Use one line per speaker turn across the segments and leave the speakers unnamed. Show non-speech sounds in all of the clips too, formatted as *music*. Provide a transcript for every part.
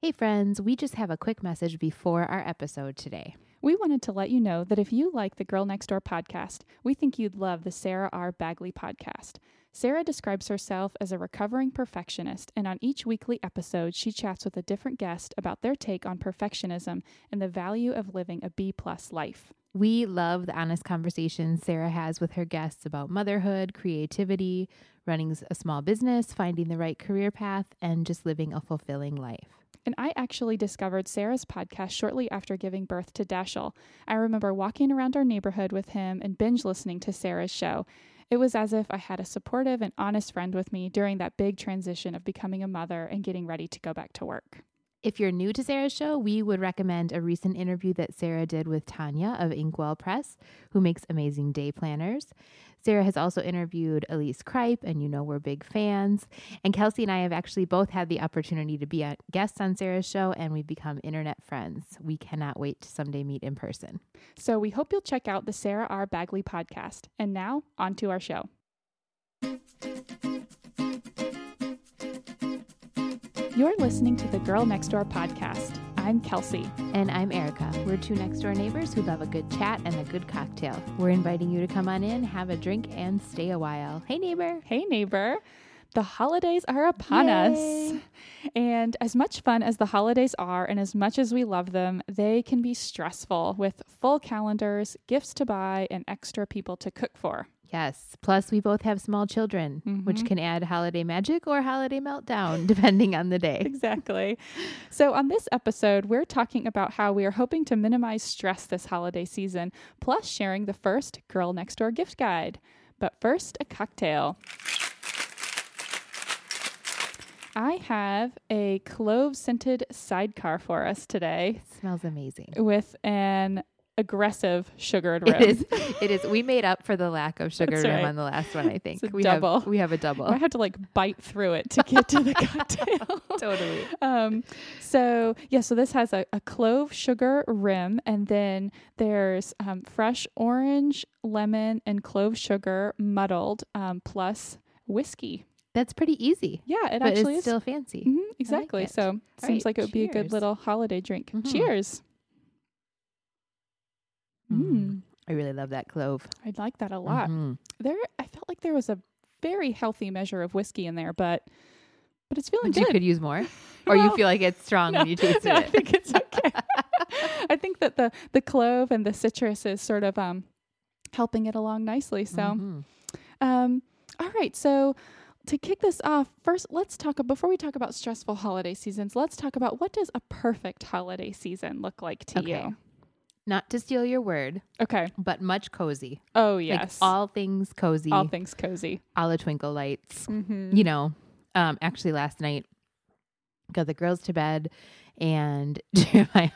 Hey, friends, we just have a quick message before our episode today.
We wanted to let you know that if you like the Girl Next Door podcast, we think you'd love the Sarah R. Bagley podcast. Sarah describes herself as a recovering perfectionist, and on each weekly episode, she chats with a different guest about their take on perfectionism and the value of living a B plus life.
We love the honest conversations Sarah has with her guests about motherhood, creativity, running a small business, finding the right career path, and just living a fulfilling life.
And I actually discovered Sarah's podcast shortly after giving birth to Dashel. I remember walking around our neighborhood with him and binge listening to Sarah's show. It was as if I had a supportive and honest friend with me during that big transition of becoming a mother and getting ready to go back to work.
If you're new to Sarah's show, we would recommend a recent interview that Sarah did with Tanya of Inkwell Press, who makes amazing day planners. Sarah has also interviewed Elise Cripe, and you know we're big fans. And Kelsey and I have actually both had the opportunity to be guests on Sarah's show, and we've become internet friends. We cannot wait to someday meet in person.
So we hope you'll check out the Sarah R. Bagley podcast. And now, on to our show. You're listening to the Girl Next Door podcast. I'm Kelsey.
And I'm Erica. We're two next door neighbors who love a good chat and a good cocktail. We're inviting you to come on in, have a drink, and stay a while. Hey, neighbor.
Hey, neighbor. The holidays are upon Yay. us. And as much fun as the holidays are, and as much as we love them, they can be stressful with full calendars, gifts to buy, and extra people to cook for.
Yes. Plus, we both have small children, mm-hmm. which can add holiday magic or holiday meltdown, *laughs* depending on the day.
exactly. So, on this episode, we're talking about how we are hoping to minimize stress this holiday season, plus sharing the first Girl Next Door gift guide. But first, a cocktail. I have a clove scented sidecar for us today.
It smells amazing.
With an aggressive sugared rim.
It is. It is. We made up for the lack of sugar rim right. on the last one. I think
we
double. Have, we have a double.
I had to like bite through it to get to the *laughs* cocktail.
totally. Um.
So yeah. So this has a, a clove sugar rim, and then there's um, fresh orange, lemon, and clove sugar muddled, um, plus whiskey.
That's pretty easy.
Yeah, it but actually
it's
is
still fancy.
Mm-hmm, exactly. Like so seems right, like it would cheers. be a good little holiday drink. Mm-hmm. Cheers.
Mm. I really love that clove.
I like that a lot. Mm-hmm. There, I felt like there was a very healthy measure of whiskey in there, but but it's feeling
but
good.
You could use more, *laughs* or well, you feel like it's strong no, when you taste *laughs*
no,
it. I
think it's *laughs* okay. I think that the the clove and the citrus is sort of um helping it along nicely. So, mm-hmm. um, all right, so to kick this off, first let's talk before we talk about stressful holiday seasons. Let's talk about what does a perfect holiday season look like to okay. you
not to steal your word,
Okay.
but much cozy.
Oh
Like
yes.
all things cozy.
All things cozy.
all the twinkle lights.
Mm-hmm.
You know, um, actually last night got the girls to bed and *laughs* Jeremiah,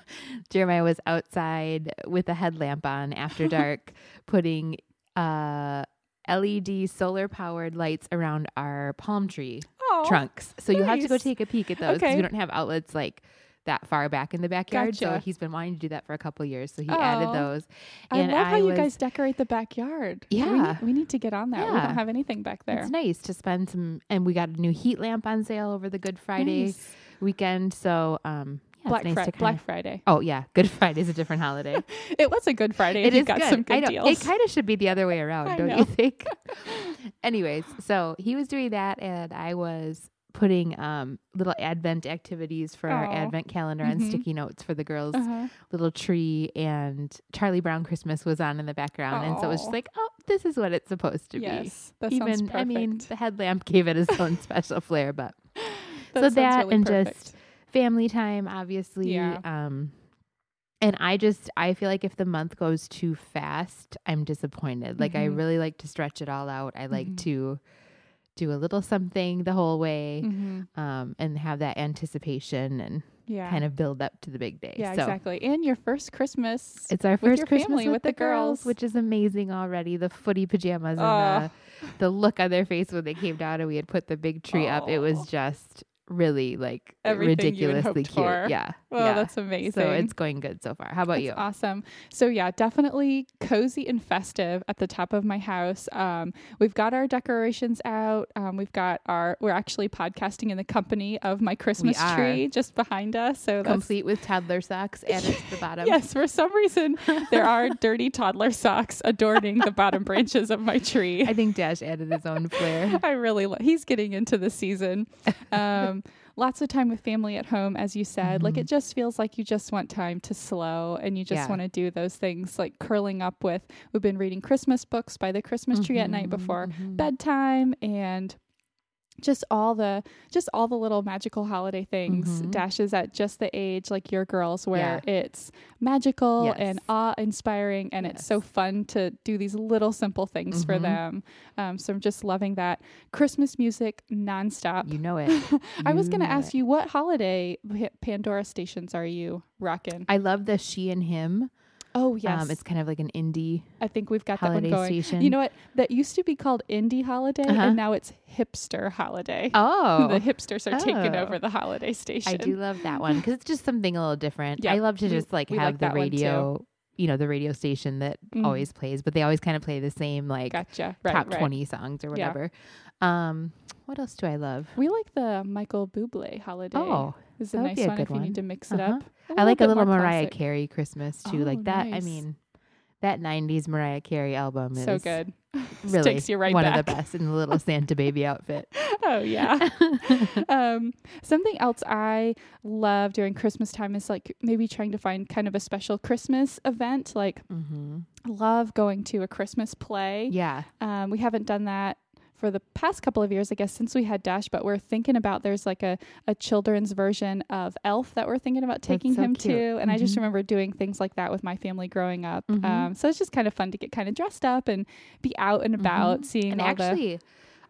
Jeremiah was outside with a headlamp on after *laughs* dark, putting uh, LED solar powered lights around our palm tree
Oh,
trunks. So you have to go take a peek at those because
Okay.
we don't have outlets like that far back in the backyard.
Gotcha.
So he's been wanting to do that for a couple years. So he added those.
And I love I how was, you guys decorate the backyard.
Yeah.
We need, we need to get on that. Yeah. We don't have anything back there.
It's nice to spend some, and we got a new heat lamp on sale over the Good Friday
nice.
weekend. So, um, yeah,
Black,
nice
Fri- Black Friday.
Oh yeah, Good Friday is a different holiday. *laughs*
it was a Good Friday.
It
is
got
good.
some
good deals.
It kind of should be the other way around, don't
know.
you think? *laughs* Anyways, so he was doing that, and I was putting um, little advent activities for our advent calendar mm-hmm. on sticky notes for the girls uh-huh. little tree and charlie brown christmas was on in the background Aww. and so it was just like oh this is what it's supposed to
yes,
be
that
even
sounds perfect.
i mean the headlamp *laughs* gave it its own special flair but *laughs*
that
so that
really
and
perfect.
just family time obviously
yeah.
um and I just I feel like if the month goes too fast, I'm disappointed. Like mm-hmm. I really like to stretch it all out. I like mm-hmm. to do a little something the whole way
mm-hmm.
um, and have that anticipation and
yeah.
kind of build up to the big day.
Yeah,
so
exactly. And your first Christmas.
It's our first
Christmas
with,
with,
the
girls,
girls, which is amazing already. The footy pajamas and the, the look on their face when they came down and we had put the big tree oh. up. It was just really like
Everything
ridiculously cute.
for.
Yeah.
Oh,
yeah.
that's amazing.
so it's going good so far. How about
That's
you?
awesome. So yeah, definitely cozy and festive at the top of my house. Um, we've got our decorations out. Um, we've got our. We're actually podcasting in the company of my Christmas tree just behind us. So that's
Complete with toddler socks added to the *laughs* bottom.
Yes, for some reason there are *laughs* dirty toddler socks adorning the bottom branches of my tree.
I think Dash added his own flair. *laughs*
I really lo- he's getting into the season. Um, lots of time with family at home, as you said. Like it mm-hmm. just feels like you just want time to slow and you just
Yeah.
want to do those things like curling up with. We've been reading Christmas books by the Christmas tree at night mm-hmm, before mm-hmm. bedtime and just all the just all the little magical holiday things
Mhm.
dash is at just the age like your girls where it's magical
Yes.
and awe inspiring and it's so fun to do these little simple things for
Mhm.
them um, so i'm just loving that christmas music nonstop
You know it. *laughs*
i was going to ask
it.
you what holiday pandora stations are you rocking
I love the she and him.
Oh yes
Um, it's kind of like an indie
i think we've got that one going
station.
you know what that used to be called indie holiday
Uh-huh.
and now it's hipster holiday *laughs*
Oh,
the hipsters are taking
Oh.
over the holiday station.
I do love that one because it's just something a little different.
Yeah,
I love to just like
we
have
like
the
that one, too.
radio, you know, the radio station that
Mhm.
always plays, but they always kind of play the same like
Gotcha. Right,
top
right.
20 songs or
Yeah.
whatever. Um, what else do I love?
We like the Michael Bublé holiday.
Oh,
is a nice
be a
one
good
if you
one.
need to mix it
Uh-huh.
up.
I like a little Mariah
classic.
Carey Christmas too.
Oh,
like that. I mean, that 90s Mariah Carey album is
So good. *laughs*
really
Takes you right
one
back.
of the best in the little Santa baby *laughs* outfit.
oh yeah. *laughs* um, something else I love during Christmas time is like maybe trying to find kind of a special Christmas event. Like
hmm
love going to a Christmas play.
Yeah.
Um, we haven't done that for the past couple of years, I guess, since we had Dash, but we're thinking about there's like a, a children's version of Elf that we're thinking about taking
so
him
cute.
to. And I just
Mhm.
remember doing things like that with my family growing up.
Mhm.
Um, so it's just kind of fun to get kind of dressed up and be out and about, seeing
And
all
actually,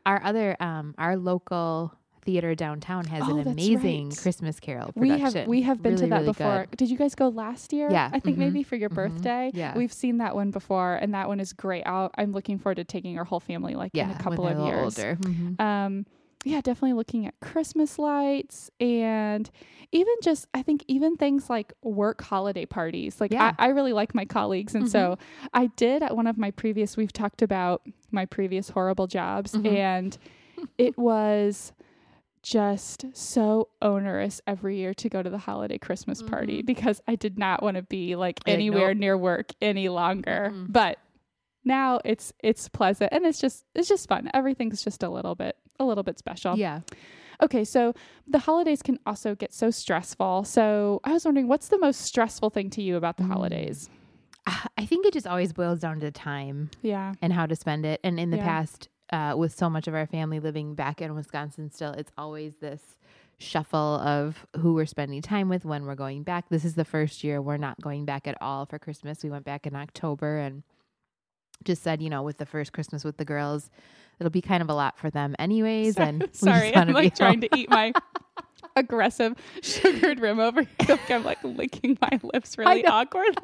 our other, um, our local theater downtown has
Oh,
an amazing
right.
Christmas Carol
the. We have we have been
Really,
to that
really
before.
good.
Did you guys go last year?
Yeah.
I think
Mhm.
maybe for your
Mhm.
birthday.
Yeah.
We've seen that one before, and that one is great. I'll, I'm looking forward to taking our whole family like
yeah,
in a couple of years.
Mhm.
um yeah definitely looking at christmas lights and even just i think even things like work holiday parties like
Yeah.
I, I really like my colleagues and so i did at one of my previous we've talked about my previous horrible jobs
Mhm.
and it was just so onerous every year to go to the holiday christmas party
Mhm.
because i did not want to be like
Like,
anywhere
nope.
near work any longer
Mm-mm.
but now it's it's pleasant and it's just it's just fun everything's just a little bit a little bit special
Yeah.
okay so the holidays can also get so stressful so i was wondering what's the most stressful thing to you about the
Mm.
holidays
Ah, I think it just always boils down to time
yeah
and how to spend it. And in the
Yeah.
past, uh, with so much of our family living back in Wisconsin still, it's always this shuffle of who we're spending time with when we're going back. This is the first year we're not going back at all for Christmas. We went back in October and just said, you know, with the first Christmas with the girls, it'll be kind of a lot for them anyways. And *laughs*
sorry i'm like trying to eat my *laughs* aggressive *laughs* sugared rim over here i'm like licking my lips really awkwardly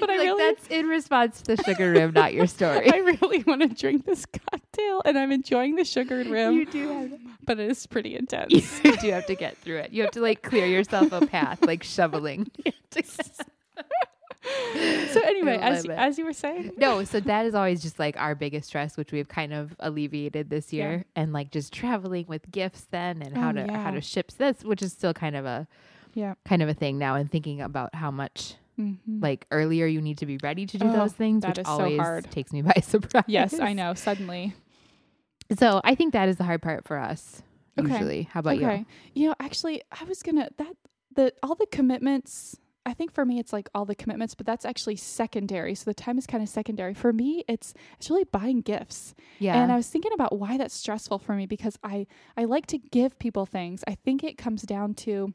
but i
like
really
that's in response to the sugar rim, not your story.
I really want to drink this cocktail and I'm enjoying the sugared rim,
you do have
but it is pretty intense.
you do have to get through it. You have to like clear yourself a path, like shoveling. *laughs*
so anyway, as
love it.
as you were saying, *laughs*
no, so that is always just like our biggest stress, which we've kind of alleviated this
Yeah.
year, and like just traveling with gifts then, and how
Oh,
to
yeah.
how to ship this, which is still kind of a
yeah,
kind of a thing now, and thinking about how much
Mhm.
like earlier you need to be ready to do
Oh,
those things,
that
which
is so
always
hard.
takes me *laughs* by surprise.
yes, I know. Suddenly,
So I think that is the hard part for us.
Okay.
Usually, how about
you? You know, actually, I was gonna that the all the commitments. I think for me, it's like all the commitments, but that's actually secondary. So the time is kind of secondary. For me, it's it's really buying gifts.
Yeah,
And I was thinking about why that's stressful for me because I I like to give people things. I think it comes down to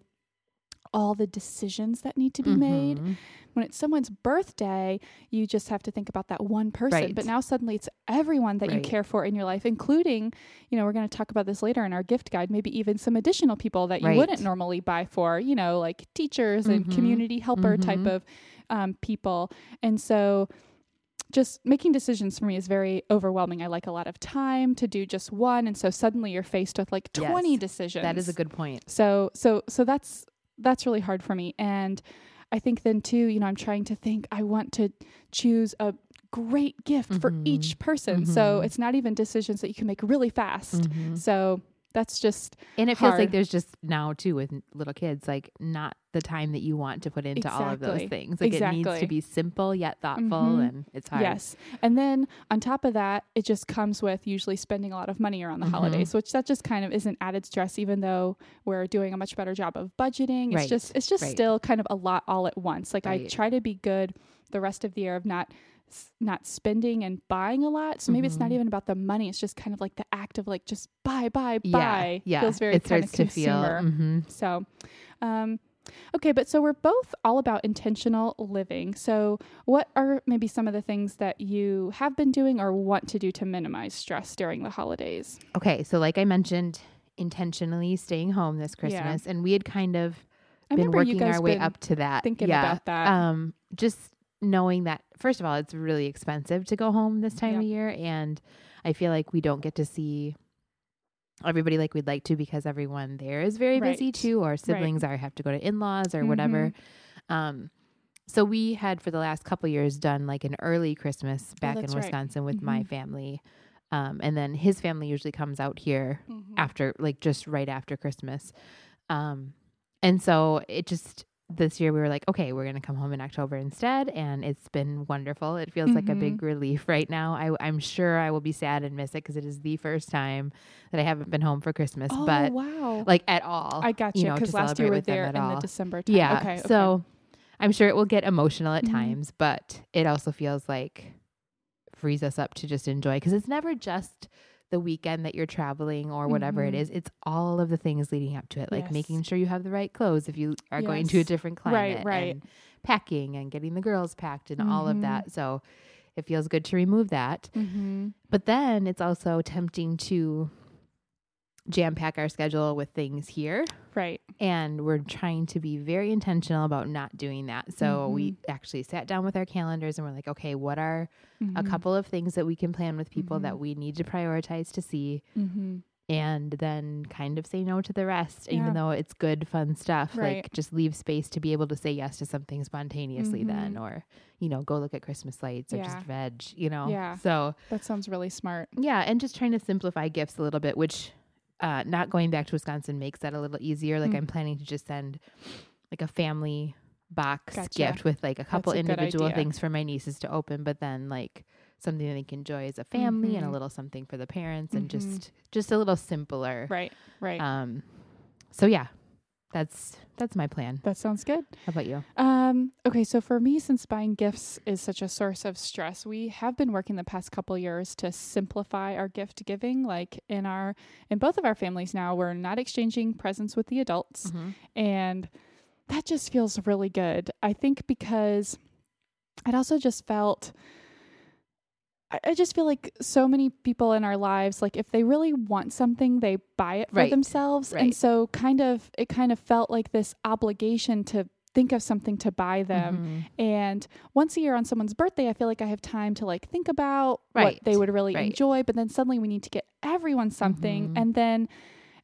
all the decisions that need to be made.
Mhm.
When it's someone's birthday, you just have to think about that one person.
Right.
But now suddenly it's everyone that you care for in your life, including, you know, we're going to talk about this later in our gift guide, maybe even some additional people that you
Right.
wouldn't normally buy for, you know, like teachers and
Mhm.
community helper type
Mhm.
of um, people. And so just making decisions for me is very overwhelming. I like a lot of time to do just one, and so suddenly you're faced with like
Yes.
20 decisions.
That is a good point.
So so so that's that's really hard for me. And I think then too, you know, I'm trying to think I want to choose a great gift for
Mhm.
each person. So
Mhm.
it's not even decisions that you can make really fast.
Mhm.
So that's just
And it feels like there's just now too with little kids, like not the time that you want to put into all of those things. Like it needs to be simple yet thoughtful,
Mhm.
and it's hard.
Yes. And then on top of that, it just comes with usually spending a lot of money around the
Mhm.
holidays, which that just kind of is an added stress even though we're doing a much better job of budgeting. It's
Right,
just it's just
right.
still kind of a lot all at once. Like I try to be good the rest of the year of not not spending and buying a lot. So maybe it's not
Mhm.
even about the money. It's just kind of like the act of like just buy, buy,
Yeah,
buy.
yeah.
Feels very
it
kind
starts
of
to feel.
consumer.
mhm.
So, um, okay, but so we're both all about intentional living. So, what are maybe some of the things that you have been doing or want to do to minimize stress during the holidays?
Okay, so like I mentioned, intentionally staying home this
Yeah.
Christmas, and we had kind of
I
been working our way up to that.
thinking
yeah.
about that.
Um, just knowing that first of all, it's really expensive to go home this time
Yep.
of year, and I feel like we don't get to see everybody like we'd like to because everyone there is very busy too, or siblings are have to go to in laws or whatever.
Mm-hmm.
Um, so we had for the last couple years done like an early Christmas back in
Oh, right.
Wisconsin with my
Mhm.
family. Um, and then his family usually comes out here
Mhm.
after like just right after Christmas. Um and so it just this year we were like, okay, we're gonna come home in October instead, and it's been wonderful. It feels like a big relief *laughs* right now. I, I'm sure I will be sad and miss it because it is the first time that I haven't been home for Christmas,
oh,
but
wow.
like at all.
I got you
know, to
because last
year
you were there in
all.
the December time.
Yeah.
Okay. okay.
So I'm sure it will get emotional at
Mhm.
times, but it also feels like frees us up to just enjoy because it's never just the weekend that you're traveling or whatever it
Mhm.
is. It's all of the things leading up to it, like
Yes.
making sure you have the right clothes if you are going to a
Yes.
different
Right,
climate,
right.
and packing and getting the girls packed and all of
Mhm.
that. So it feels good to remove that.
mm-hmm.
But then it's also tempting to jam pack our schedule with things here
right.
and we're trying to be very intentional about not doing that. So we
Mm-hmm.
actually sat down with our calendars and we're like, okay, what are a
Mhm.
couple of things that we can plan with people that
Mhm.
we need to prioritize to see
Mm-hmm.
and then kind of say no to the rest
Yeah.
even though it's good fun stuff.
Right.
Like just leave space to be able to say yes to something spontaneously then
Mhm.
or you know, go look at Christmas lights or
Yeah.
just veg, you know.
Yeah.
So
That sounds really smart.
yeah, and just trying to simplify gifts a little bit, which uh, not going back to Wisconsin makes that a little easier. Like
Mm.
I'm planning to just send like a family box
Gotcha.
gift with like a couple
a
individual things for my nieces to open, but then like something that they can enjoy as a family and a
Mhm.
little something for the parents and
Mhm.
just just a little simpler.
Right. Right.
Um so yeah, that's that's my plan.
that sounds good.
How about you?
Um, okay, so for me, since buying gifts is such a source of stress, we have been working the past couple years to simplify our gift giving. Like in our in both of our families now, we're not exchanging presents with the adults, and that just feels really good. I think because it also just felt I- just feel like so many people in our lives, like if they really want something, they buy it for
Right,
themselves. And so kind of it kind of felt like this obligation to think of something to buy them.
Mhm.
And once a year on someone's birthday, I feel like I have time to like think about
Right,
what they would really
right.
enjoy. But then suddenly we need to get everyone something.
Mhm.
And then,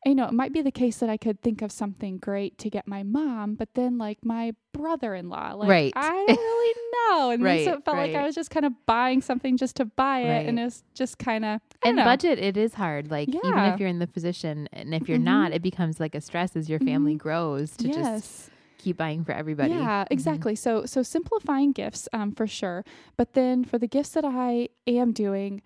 you know, it might be the case that I could think of something great to get my mom, but then like my brother in law, like
Right.
I don't *laughs* really know. And then so it felt like I was just kind of buying something just to buy it. And
Right.
it was just kind of, I don't
and
know.
budget it is hard like even if you're in the position and if you're
Mhm.
not it becomes like a stress as your family
Mhm.
grows to just keep buying for everybody
Yeah,
Mhm.
exactly. So so simplifying gifts um for sure. But then for the gifts that I am doing,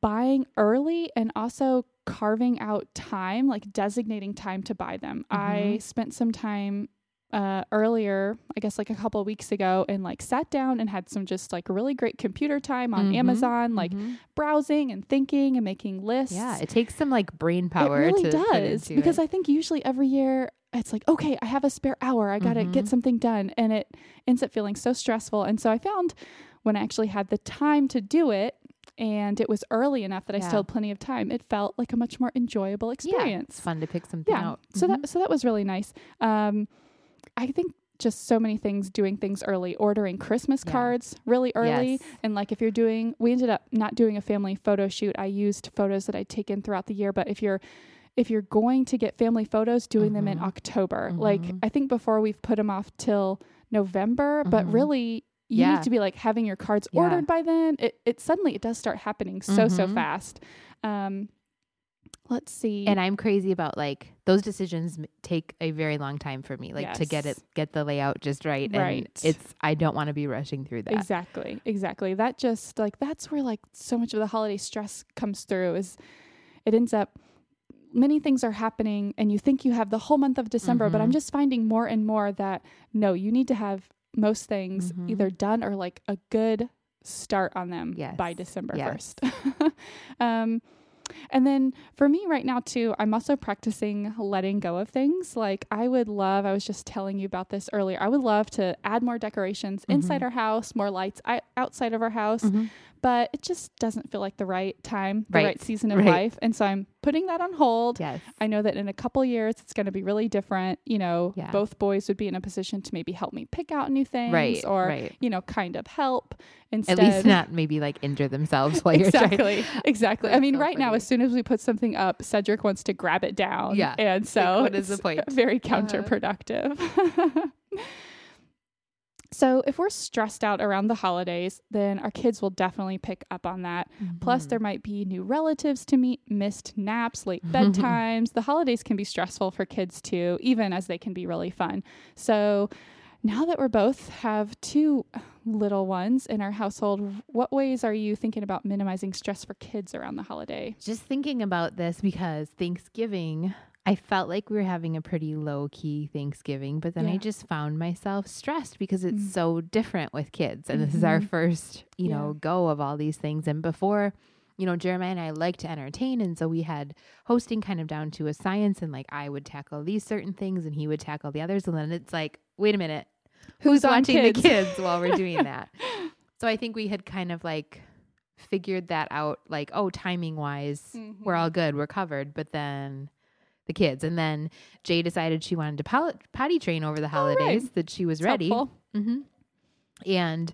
buying early and also carving out time, like designating time to buy them. I
Mhm.
spent some time uh earlier, I guess like a couple of weeks ago and like sat down and had some just like really great computer time on
Mhm,
Amazon, like
mhm.
browsing and thinking and making lists.
yeah it takes some like brain power
It really does because
it.
I think usually every year it's like, okay, I have a spare hour. I got to get something done. And it ends up feeling so stressful. And so I found when I actually had the time to do it and it was early enough that I still had plenty of time, it felt like a much more enjoyable experience.
yeah, it's fun to pick something
Yeah.
out
So
Mhm.
that so that was really nice. Um I think just so many things doing things early ordering christmas
Yeah.
cards really early
Yes.
and like if you're doing we ended up not doing a family photo shoot i used photos that i'd taken throughout the year but if you're if you're going to get family photos doing them in
Mhm.
october like
Mhm.
i think before we've put them off till november but
Mhm.
really you
Yeah.
need to be like having your cards
Yeah.
ordered by then it, it suddenly it does start happening so so
Mhm.
fast um let's see
And I'm crazy about like those decisions m- take a very long time for me, like to get it, get the layout just right.
Right.
And it's, I don't want to be rushing through that.
Exactly. Exactly. That just like that's where like so much of the holiday stress comes through is it ends up many things are happening and you think you have the whole month of December, but I'm
Mhm.
just finding more and more that no, you need to have most things
Mhm.
either done or like a good start on them by December
Yes.
1st. *laughs* um and then for me right now too, I'm also practicing letting go of things. Like I would love, I was just telling you about this earlier. I would love to add more decorations inside
Mhm.
our house, more lights I- outside of our house,
Mhm.
But it just doesn't feel like the right time, the right,
Right.
season of
Right.
life. And so I'm putting that on hold.
Yes.
I know that in a couple years it's going to be really different. You know,
Yeah.
both boys would be in a position to maybe help me pick out new things
Right.
or
right.
you know, kind of help instead.
At least not maybe like injure themselves while you're trying.
exactly *laughs* exactly i mean
so
right now as soon as we put something up cedric wants to grab it down
Yeah.
and so
what is the
it's
point?
very
Uh-huh. *laughs*
so if we're stressed out around the holidays then our kids will definitely pick up on that plus
Mhm.
there might be new relatives to meet missed naps late *laughs* bedtimes the holidays can be stressful for kids too even as they can be really fun so now that we're both have two little ones in our household, what ways are you thinking about minimizing stress for kids around the holiday?
just thinking about this because Thanksgiving, I felt like we were having a pretty low key Thanksgiving, but then I just found myself stressed because it's
Mm.
so different with kids. And this is our
Mhm.
first, you
Yeah.
know, go of all these things. And before, you know, Jeremiah and I like to entertain. And so we had hosting kind of down to a science. And like I would tackle these certain things and he would tackle the others. And then it's like, wait a minute, who's,
Who's
watching
kids?
the kids while we're doing *laughs* that? So I think we had kind of like figured that out, like, oh, timing wise, we're
Mm-hmm.
all good, we're covered. But then the kids, and then Jay decided she wanted to pol- potty train over the holidays, that she was ready.
helpful.
hmm And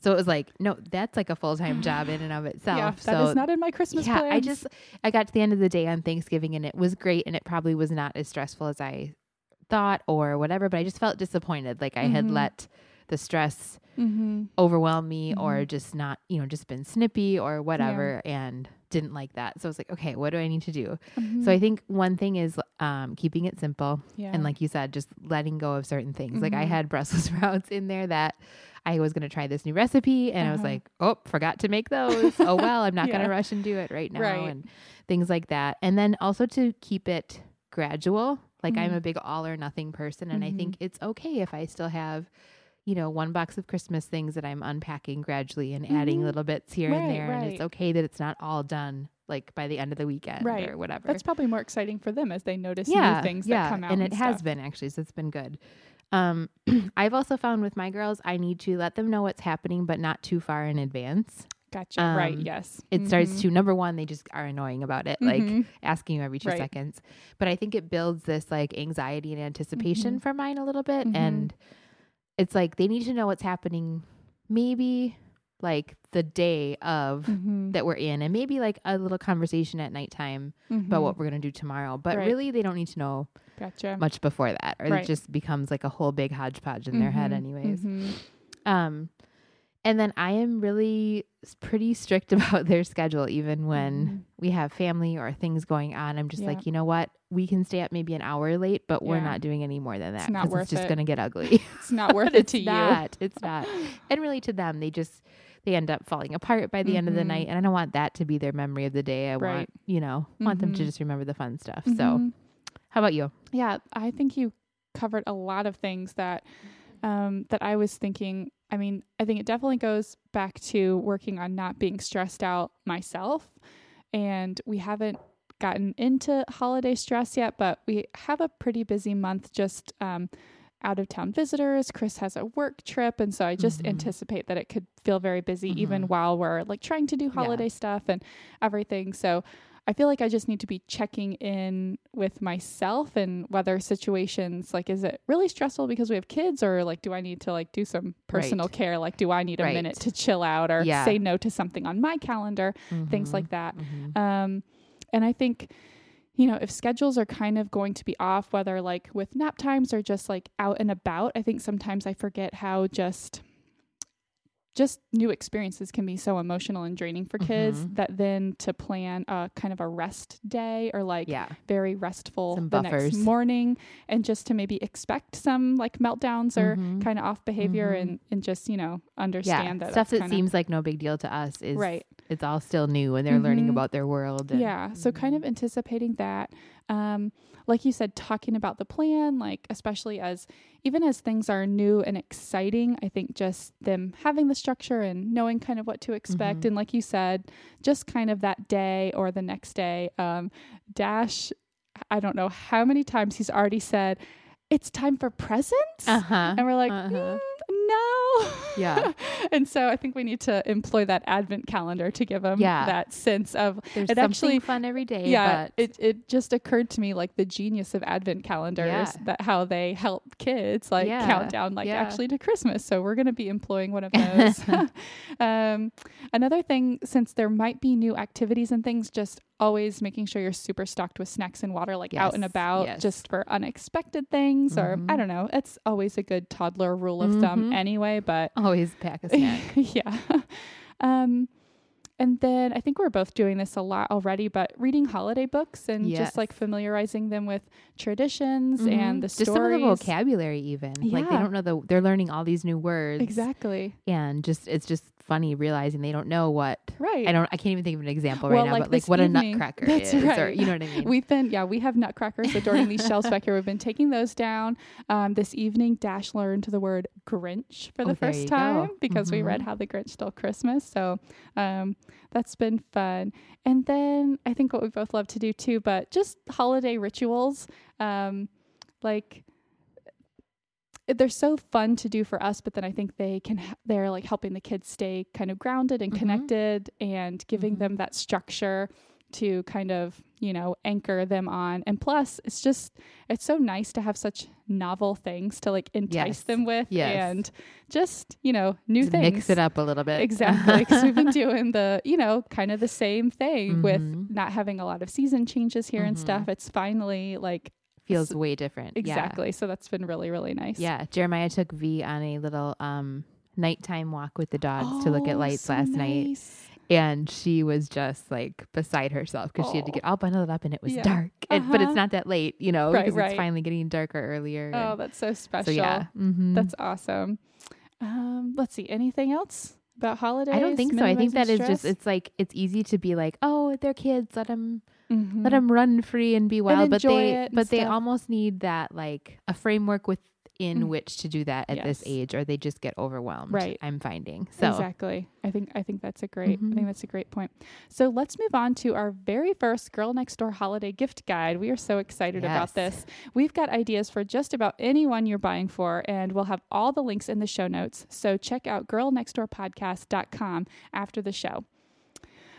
so it was like, no, that's like a full time job in and of *sighs* itself.
Yeah, that
so
is not in my Christmas
yeah,
plans.
I just I got to the end of the day on Thanksgiving and it was great and it probably was not as stressful as I thought or whatever, but I just felt disappointed. Like I had
Mhm.
let the stress
mm-hmm.
overwhelm me or
Mhm.
just not, you know, just been snippy or whatever and didn't like that. So I was like, okay, what do I need to do? So I think one thing is um, keeping it simple.
Mm-hmm. yeah.
And like you said, just letting go of certain things. Like I
Mhm.
had Brussels *laughs* sprouts in there that I was going to try this new recipe and I was
Uh-huh.
like, oh, forgot to make those. oh, well, I'm *laughs* not going to rush and do it right now.
Right.
And things like that. And then also to keep it gradual. Like I'm
Mhm.
a big all or nothing person. And I
Mhm.
think it's okay if I still have, you know, one box of Christmas things that I'm unpacking gradually and adding
Mhm.
little bits here
Right,
and there. And it's okay that it's not all done like by the end of the weekend
Right.
or whatever
That's probably more exciting for them as they notice
yeah,
new things
yeah,
that come out.
and
And,
it has
stuff.
been actually, so it's been good. Um, *clears throat* I've also found with my girls, I need to let them know what's happening, but not too far in advance.
Gotcha. right.
um,
Yes.
It starts
Mhm.
to number one, they just are annoying about it, like
Mhm.
asking you every two
Right.
seconds. But I think it builds this like anxiety and anticipation
Mhm.
for mine a little bit,
Mhm.
and it's like they need to know what's happening, maybe like the day of.
Mhm.
That we're in, and maybe like a little conversation at nighttime about
Mhm.
what we're gonna do tomorrow. But
Right.
really, they don't need to know
Gotcha.
much before that, or
Right.
it just becomes like a whole big hodgepodge in their head,
Mhm.
anyways.
Mhm.
Um, and then I am really pretty strict *laughs* about their schedule, even when
Mhm.
we have family or things going on. I'm just
Yeah.
like, you know what? We can stay up maybe an hour late, but we're not doing any more than that.
It's not worth
it's just
it.
gonna get ugly. *laughs*
It's not worth *laughs* it to
not. It's not. And really, to them, they just they end up falling apart by the end of the night. And I don't want that to be their memory of the day. I
Right.
want, you know, want them to
Mhm.
just remember the fun stuff.
you.
So,
Mhm.
how about you?
Yeah, I think you covered a lot of things that um, that I was thinking. I mean, I think it definitely goes back to working on not being stressed out myself. And we haven't gotten into holiday stress yet, but we have a pretty busy month just um, out of town visitors. Chris has a work trip. And so I just
Mhm.
anticipate that it could feel very busy even
Mhm.
while we're like trying to do holiday stuff and everything. So I feel like I just need to be checking in with myself and whether situations like is it really stressful because we have kids or like do I need to like do some personal
Right.
care like do I need a
Right.
minute to chill out or
Yeah.
say no to something on my calendar things
Mhm.
like that
Mhm.
um, and I think, you know, if schedules are kind of going to be off, whether like with nap times or just like out and about, I think sometimes I forget how just just new experiences can be so emotional and draining for kids
Mhm.
that then to plan a kind of a rest day or like
yeah.
very restful
Some
the next morning and just to maybe expect some like meltdowns or
Mhm.
kind of off behavior
Mhm.
and and just you know
Yeah.
understand that
Stuff that
kinda-
seems like no big deal to us is
right
it's all still new and they're learning
Mhm.
about their world. and-
Yeah. So kind of anticipating that. Um, like you said, talking about the plan, like especially as even as things are new and exciting, I think just them having the structure and knowing kind of what to expect.
Mhm.
And like you said, just kind of that day or the next day. Um, Dash, I don't know how many times he's already said, it's time for presents.
Uh-huh.
And we're like,
Uh-huh.
"Mm, no.
Yeah. *laughs*
and so I think we need to employ that advent calendar to give them
Yeah.
that sense of
There's
It actually-
fun every day.
yeah, it it just occurred to me like the genius of advent calendars
Yeah.
that how they help kids like
Yeah,
count down like actually to Christmas. So we're going to be employing one of *laughs* those. *laughs* um, another thing, since there might be new activities and things, just always making sure you're super stocked with snacks and water, like out and about,
yes.
just for unexpected things. Or I
Mhm.
don't know. It's always a good toddler rule of thumb
Mhm.
anyway. But
always pack a snack. *laughs*
yeah. Um, and then I think we're both doing this a lot already, but reading holiday books and just like familiarizing them with traditions
Mhm.
and the
just
stories.
some of the vocabulary even like they don't know the they're learning all these new words
Exactly.
and just it's just funny realizing they don't know what
Right.
I don't I can't even think of an example
Well,
right now
like
but like what
evening-
a nutcracker
That's
is or
right.
you know what I mean
We've been, yeah, we have nutcrackers adorning these shelves back here. We've been taking those down. Um, this evening, Dash learned the word Grinch for
Oh,
the
there
first time
go.
because we read
Mhm.
How the Grinch Stole Christmas. So um, that's been fun. And then I think what we both love to do too, but just holiday rituals. Um, like, they're so fun to do for us, but then I think they can they're like helping the kids stay kind of grounded and
Mhm.
connected and giving
Mhm.
them that structure to kind of, you know, anchor them on. And plus, it's just, it's so nice to have such novel things to like entice
Yes.
them with
Yes.
and just, you know, new
Just
things.
mix it up a little bit
Exactly. Because we've been *laughs* doing the, you know, kind of the same thing with
Mhm.
not having a lot of season changes here and stuff. It's finally like
feels way different Yeah.
exactly. So that's been really, really nice.
Yeah, Jeremiah took V on a little um nighttime walk with the dogs to look at
Oh,
lights
so
last night, and she was just like beside herself because she had to get all bundled up, and it was
Yeah.
dark. And, But
Uh-huh.
it's not that late, you know, because
right.
it's finally getting darker earlier.
Oh, that's so special.
so yeah, mhm.
That's awesome. Um, let's see. Anything else about holidays?
I don't think so. I think that
minimizing
is just, it's like it's easy to be like, oh, they're kids, let them
Mhm.
let them run free and be wild, but they
and
but they
stuff.
almost need that like a framework within
Mm.
which to do that at this age, or they just get overwhelmed.
Right.
I'm finding so.
Exactly. I think I think that's a great I
Mhm.
think that's a great point. So let's move on to our very first Girl Next Door holiday gift guide. We are so excited about this. We've got ideas for just about anyone you're buying for, and we'll have all the links in the show notes. So check out girlnextdoorpodcast.com after the show.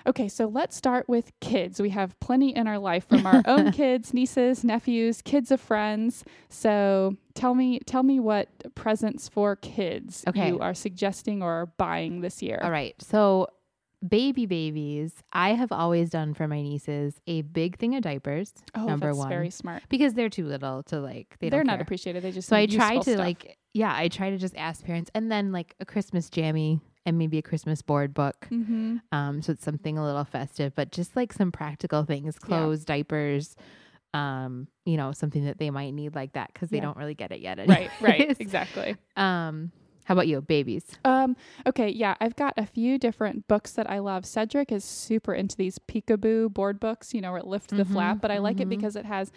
Okay, so let's start with kids. We have plenty in our life *laughs* from our own kids, nieces, nephews, kids of friends. So tell me tell me what presents for kids
Okay.
you are suggesting or buying this year.
All right. So, baby babies, I have always done for my nieces a big thing of diapers.
Oh,
number
that's
one,
very smart.
because they're too little to like. They
are
don't
not
care.
appreciated. They just
So I try to
stuff.
like, yeah, I try to just ask parents, and then like a Christmas jammy and maybe a Christmas board book.
Mm-hmm.
Um, so it's something a little festive, but just like some practical things, clothes, diapers. Um, you know, something that they might need like that because they
Yeah.
don't really get it yet.
Right, right, exactly. *laughs*
Um, how about you, babies?
Um, okay, yeah, I've got a few different books that I love. Cedric is super into these peekaboo board books, you know, where it lifts the
Mhm,
flap, but I like it
mhm.
because it has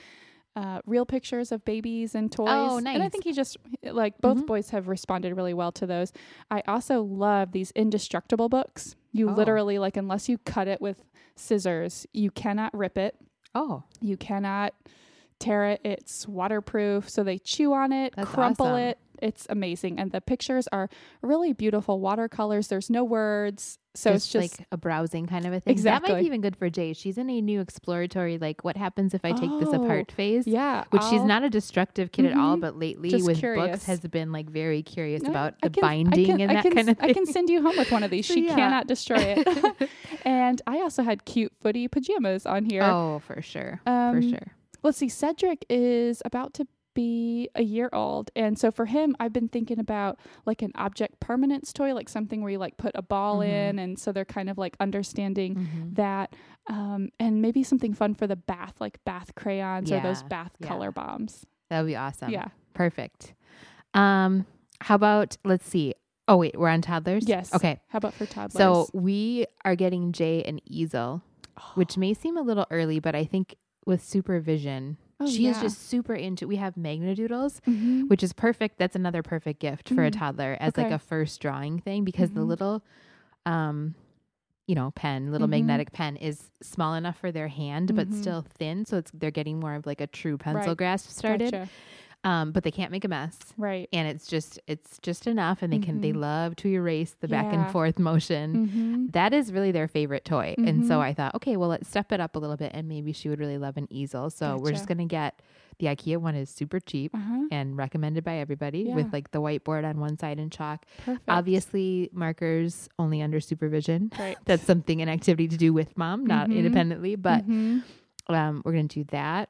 uh, real pictures of babies and toys.
Oh, nice.
And I think he just, like, both
Mhm.
boys have responded really well to those. I also love these indestructible books. You
Oh.
literally, like, unless you cut it with scissors, you cannot rip it.
Oh,
You cannot tear it. It's waterproof. So they chew on it,
That's
crumple
awesome.
it, It's amazing. And the pictures are really beautiful watercolors. There's no words. So
just
it's just
like a browsing kind of a thing. That might be even good for Jay. She's in a new exploratory, like what happens if I take this
Oh,
apart phase.
yeah.
Which she's
I'll-
not a destructive kid at all,
Mhm.
but lately with
curious.
books has been like very curious
No,
about
I
the
can-
binding
can-
and
I
that
can,
kind of thing.
I can send you home with one of these. *laughs* She
yeah.
cannot destroy it. *laughs* and I also had cute footy pajamas on here.
Oh, for sure. for
Um,
sure.
Let's see. Cedric is about to be a year old. And so for him, I've been thinking about like an object permanence toy, like something where you like put a ball
Mhm.
in. And so they're kind of like understanding
Mhm.
that. Um, and maybe something fun for the bath, like bath crayons or those bath
yeah.
color bombs.
That would be awesome.
Yeah.
Perfect. Um, how about let's see. Oh wait, we're on toddlers?
Yes.
Okay.
How about for toddlers?
So we are getting Jay an easel, *gasps* which may seem a little early, but I think with supervision,
Oh,
she is just super into. We have Magna Doodles,
Mhm.
which is perfect. That's another perfect gift for a
Mm.
toddler as like a first drawing thing because the
Mhm.
little, um, you know, pen, little
Mhm.
magnetic pen is small enough for their hand, but
Mhm.
still thin. So it's they're getting more of like a true pencil
Right.
grasp started.
Gotcha.
Um, but they can't make a mess
Right.
and it's just it's just enough and they can they
Mhm.
love to erase the back and forth motion
Mm-hmm.
that is really their favorite toy and so
Mhm.
i thought okay well let's step it up a little bit and maybe she would really love an easel so we're just gonna get the ikea one is super cheap
Uh-huh.
and recommended by everybody
Yeah.
with like the whiteboard on one side and chalk
Perfect.
obviously markers only under supervision
Right.
that's something an activity to do with mom not
Mhm.
independently but um, we're gonna do that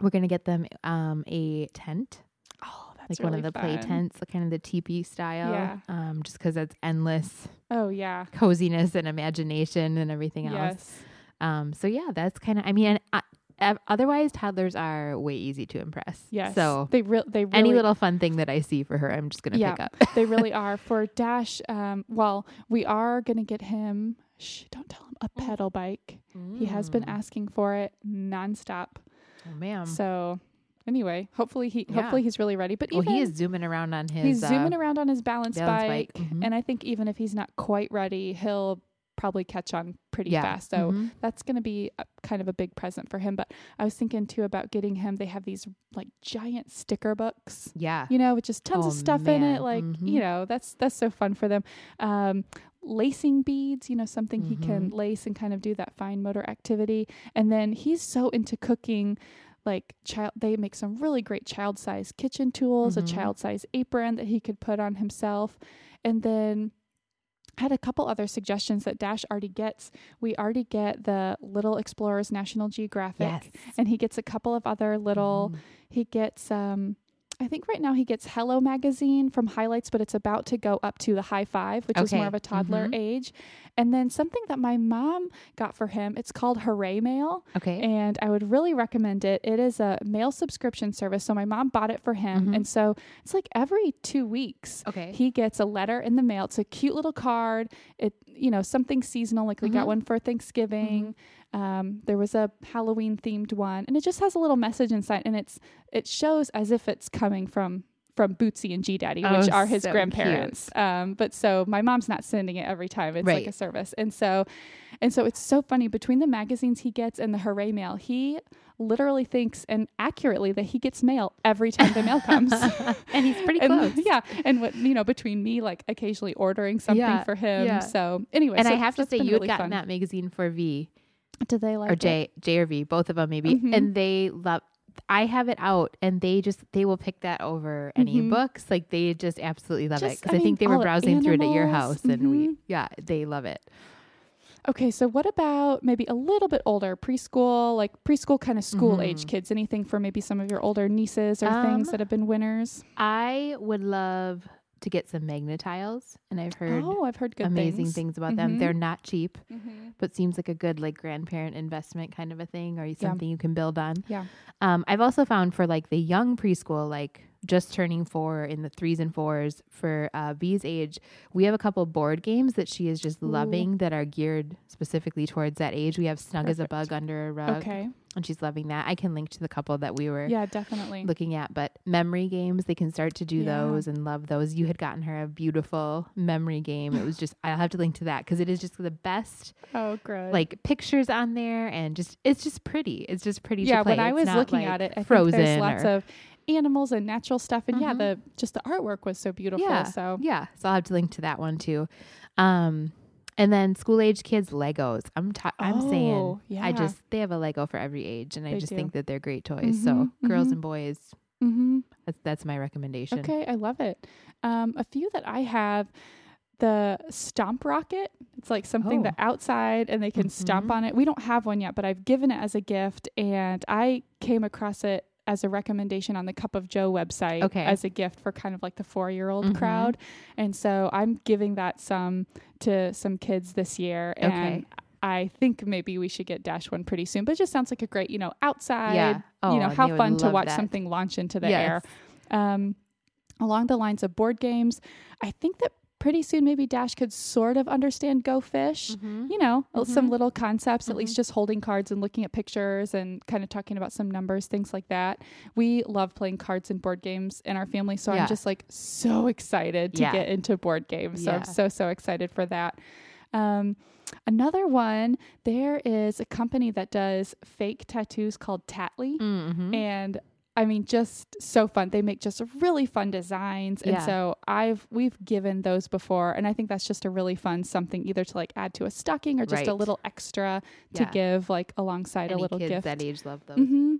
we're gonna get them um, a tent
Oh, that's
like one of
really
the play tents, like kind of the teepee style.
Yeah.
Um, just because it's endless
Oh yeah.
coziness and imagination and everything else.
Yes.
Um, so yeah, that's kind of. I mean, uh, otherwise toddlers are way easy to impress.
Yes.
So
they real they really
any little fun thing that I see for her, I'm just gonna
Yeah.
pick up.
they really *laughs* are for Dash. Um, well, we are gonna get him. Shh, don't tell him a pedal bike. He has been
Mm.
asking for it nonstop.
Oh, ma'am.
So anyway, hopefully he
Yeah.
hopefully he's really ready. But
well,
even
he is zooming around on his.
he's zooming
uh,
around on his balance,
balance
bike,
bike. Mhm.
and I think even if he's not quite ready, he'll probably catch on pretty
yeah.
fast. So
Mhm.
that's going to be a, kind of a big present for him. But I was thinking too about getting him. They have these like giant sticker books,
yeah.
you know, with just tons
Oh,
of stuff in it.
man.
Like
Mhm.
you know, that's that's so fun for them. Um, lacing beads, you know, something he can
Mm-hmm.
lace and kind of do that fine motor activity. And then he's so into cooking. Like child, they make some really great child size kitchen tools,
Mhm.
a child size apron that he could put on himself, and then I had a couple other suggestions that Dash already gets. We already get the Little Explorers National Geographic,
Yes.
and he gets a couple of other little.
Mhm.
He gets, um, I think right now he gets Hello magazine from Highlights, but it's about to go up to the High Five, which is more of a toddler
Mhm.
age. And then something that my mom got for him, it's called Hooray Mail,
Okay.
and I would really recommend it. It is a mail subscription service, so my mom bought it for him,
Mhm.
and so it's like every two weeks
okay.
he gets a letter in the mail. It's a cute little card. It you know something seasonal, like we got
Mhm.
one for Thanksgiving. Um, there was a Halloween themed one, and it just has a little message inside, and it's it shows as if it's coming from from Bootsy and G Daddy,
Oh,
which are his
so
grandparents. Um, but so my mom's not sending it every time. It's like a service, and so and so it's so funny between the magazines he gets and the Hooray Mail. He literally thinks and accurately that he gets mail every time the mail comes. *laughs*
and he's pretty
And,
close.
yeah, and what you know between me like occasionally ordering something
Yeah,
for him.
yeah.
So anyway,
And
so
I have to say, you had
really
gotten
fun.
that magazine for V
Do they like
or
it?
J, J or V, both of them maybe,
Mhm.
and they love. I have it out, and they just they will pick that over any
Mhm.
books. Like they just absolutely love it because
I
I, think
mean,
they were browsing through it at your
animals.
house, and we
Mhm.
yeah they love it.
Okay, so what about maybe a little bit older preschool, like preschool kind of school age
Mhm.
kids? Anything for maybe some of your older nieces or things
Um,
that have been winners?
I would love to get some Magna-Tiles, and I've heard
Oh, I've heard good
amazing
things.
things, about them.
Mhm.
They're not cheap,
Mhm.
but seems like a good like grandparent investment kind of a thing, or something you can build on.
Yeah.
Um, I've also found for like the young preschool, like just turning four in the threes and fours for uh, V's age, we have a couple board games that she is just
Ooh.
loving that are geared specifically towards that age. We have Snug as a Bug under a rug,
Okay.
and she's loving that. I can link to the couple that we were
Yeah, definitely.
looking at, but memory games, they can start to do
Yeah.
those and love those. You had gotten her a beautiful memory game. It was just, I'll have to link to that because it is just the best,
Oh, great.
like pictures on there, and just, it's just pretty. It's just pretty.
yeah,
to play.
when I was looking
like,
at it, I
Frozen
think there's lots of animals and natural stuff. And yeah,
Mhm.
the just the artwork was so beautiful.
Yeah.
So
Yeah, so I'll have to link to that one too. Um, and then school age kids Legos. I'm I'm saying
Oh,
I just they have a Lego for every age, and I just
do.
think that they're great toys. So
Mhm,
girls
mhm.
and boys,
mm-hmm.
that's that's my recommendation.
Okay, I love it. Um, a few that I have, the Stomp Rocket. It's like something
Oh.
that outside and they can stomp
Mhm.
on it. We don't have one yet, but I've given it as a gift, and I came across it as a recommendation on the Cup of Jo website
Okay.
as a gift for kind of like the four year old
Mhm.
crowd. And so I'm giving that some to some kids this year.
Okay.
And I think maybe we should get Dash one pretty soon. But it just sounds like a great, you know, outside.
Yeah. Oh,
you know,
and
how fun to watch
that.
something launch into the
Yes.
air. Um, along the lines of board games, I think that pretty soon maybe Dash could sort of understand Go Fish.
Mhm.
You know, uh, some little concepts, at
Mhm.
least just holding cards and looking at pictures and kind of talking about some numbers, things like that. We love playing cards and board games in our family. So
Yeah.
I'm just like so excited to
Yeah.
get into board games. So
Yeah.
I'm so, so excited for that. Um, another one, there is a company that does fake tattoos called Tattly
Mhm.
and I mean, just so fun. They make just really fun designs, and
Yeah.
so I've we've given those before, and I think that's just a really fun something either to like add to a stocking or just a little extra to
Yeah.
give like alongside
Any
a little
kids
gift.
that age love those.
hmm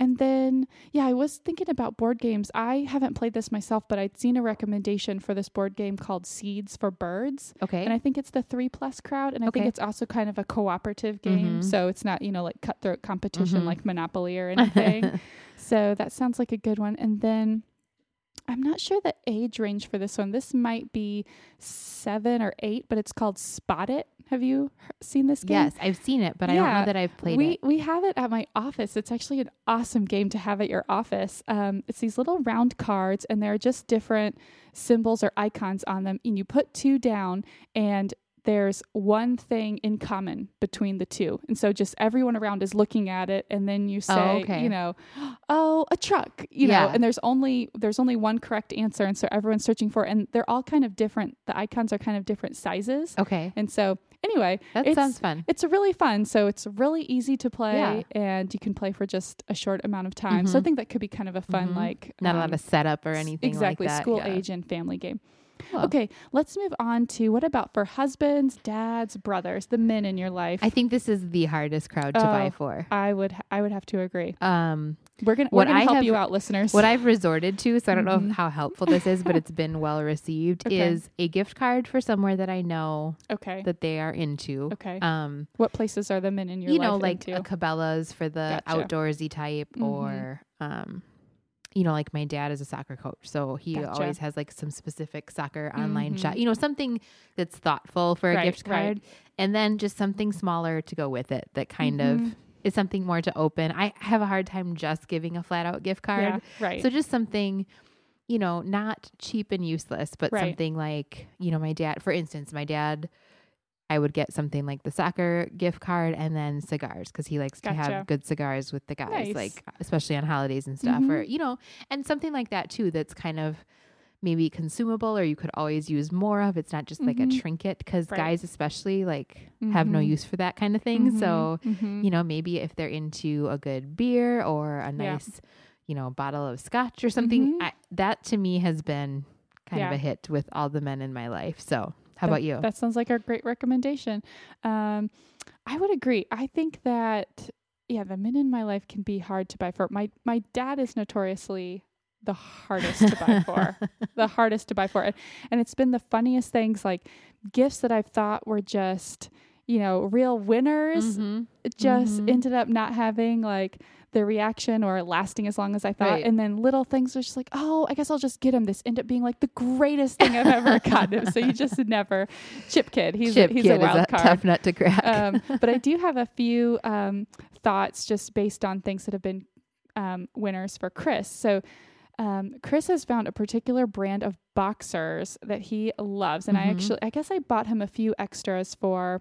And then, yeah, I was thinking about board games. I haven't played this myself, but I'd seen a recommendation for this board game called Seeds for Birds.
Okay.
And I think it's the three plus crowd. And I think it's also kind of a cooperative game.
Mhm.
So it's not, you know, like cutthroat competition
Mhm.
like Monopoly or *laughs* anything. so that sounds like a good one. And then I'm not sure the age range for this one. This might be seven or eight, but it's called Spot It. Have you seen this game?
yes, I've seen it, but I don't know that I've played
we
it.
we have it at my office. It's actually an awesome game to have at your office. Um, it's these little round cards, and there are just different symbols or icons on them. And you put two down, and there's one thing in common between the two. And so just everyone around is looking at it, and then you say,
okay.
you know, oh, a truck, you know. And there's only there's only one correct answer, and so everyone's searching for. It, and they're all kind of different. The icons are kind of different sizes.
Okay.
And so anyway,
That
it's-
sounds fun.
it's really fun. So it's really easy to play
Yeah.
and you can play for just a short amount of time. So I think that could be kind of a fun,
Mhm.
like,
Not a
um,
lot of setup or anything
exactly,
like that.
school
yeah.
age and family game.
Cool.
Okay, let's move on to what about for husbands, dads, brothers, the men in your life?
I think this is the hardest crowd to buy
Oh.
for.
I would I would have to agree.
Um,
We're gonna
What
we're gonna
I
help
have-
you out, listeners.
what I've resorted to, so I don't know how helpful this is, but it's been *laughs* well received,
Okay.
is a gift card for somewhere that I know
okay.
that they are into.
okay.
Um,
what places are the men in your
you know, like
into?
a Cabela's for the
Gotcha.
outdoorsy type,
Mhm.
or um, you know, like my dad is a soccer coach, so he
Gotcha.
always has like some specific soccer online
Mhm.
shop. You know, something that's thoughtful for a
Right,
gift
right.
card, and then just something smaller to go with it that kind of
Mhm.
is something more to open. I have a hard time just giving a flat out gift card.
yeah, right.
So just something, you know, not cheap and useless, but
Right.
something like, you know, my dad, for instance, my dad, I would get something like the soccer gift card and then cigars because he likes to have good cigars with the guys,
Nice.
like especially on holidays and stuff, or
Mhm.
you know, and something like that too. That's kind of maybe consumable or you could always use more of. It's not just like a
Mhm.
trinket because
Right.
guys especially like have no
Mhm.
use for that kind of thing. So
mhm.
you know, maybe if they're into a good beer or a
Yeah.
nice, you know, bottle of scotch or something. I, that to me has been kind of a hit with all the men in my life. So, how
That-
about you?
That sounds like a great recommendation. Um, I would agree. I think that yeah, the men in my life can be hard to buy for. My my dad is notoriously the hardest to buy for. *laughs* the hardest to buy for. And, and it's been the funniest things like gifts that I've thought were just, you know, real winners
Mhm.
just
Mhm.
ended up not having like the reaction or lasting as long as I thought.
Right.
And then little things were just like, oh, I guess I'll just get him. This end up being like the greatest thing I've ever *laughs* gotten him. So you just never Chip Kid. He's
Chip
a, he's
Kid
a wild
is a
card.
tough nut to crack.
um, *laughs* but I do have a few um, thoughts just based on things that have been um, winners for Chris. So um, Chris has found a particular brand of boxers that he loves, and I
Mhm.
actually, I guess I bought him a few extras for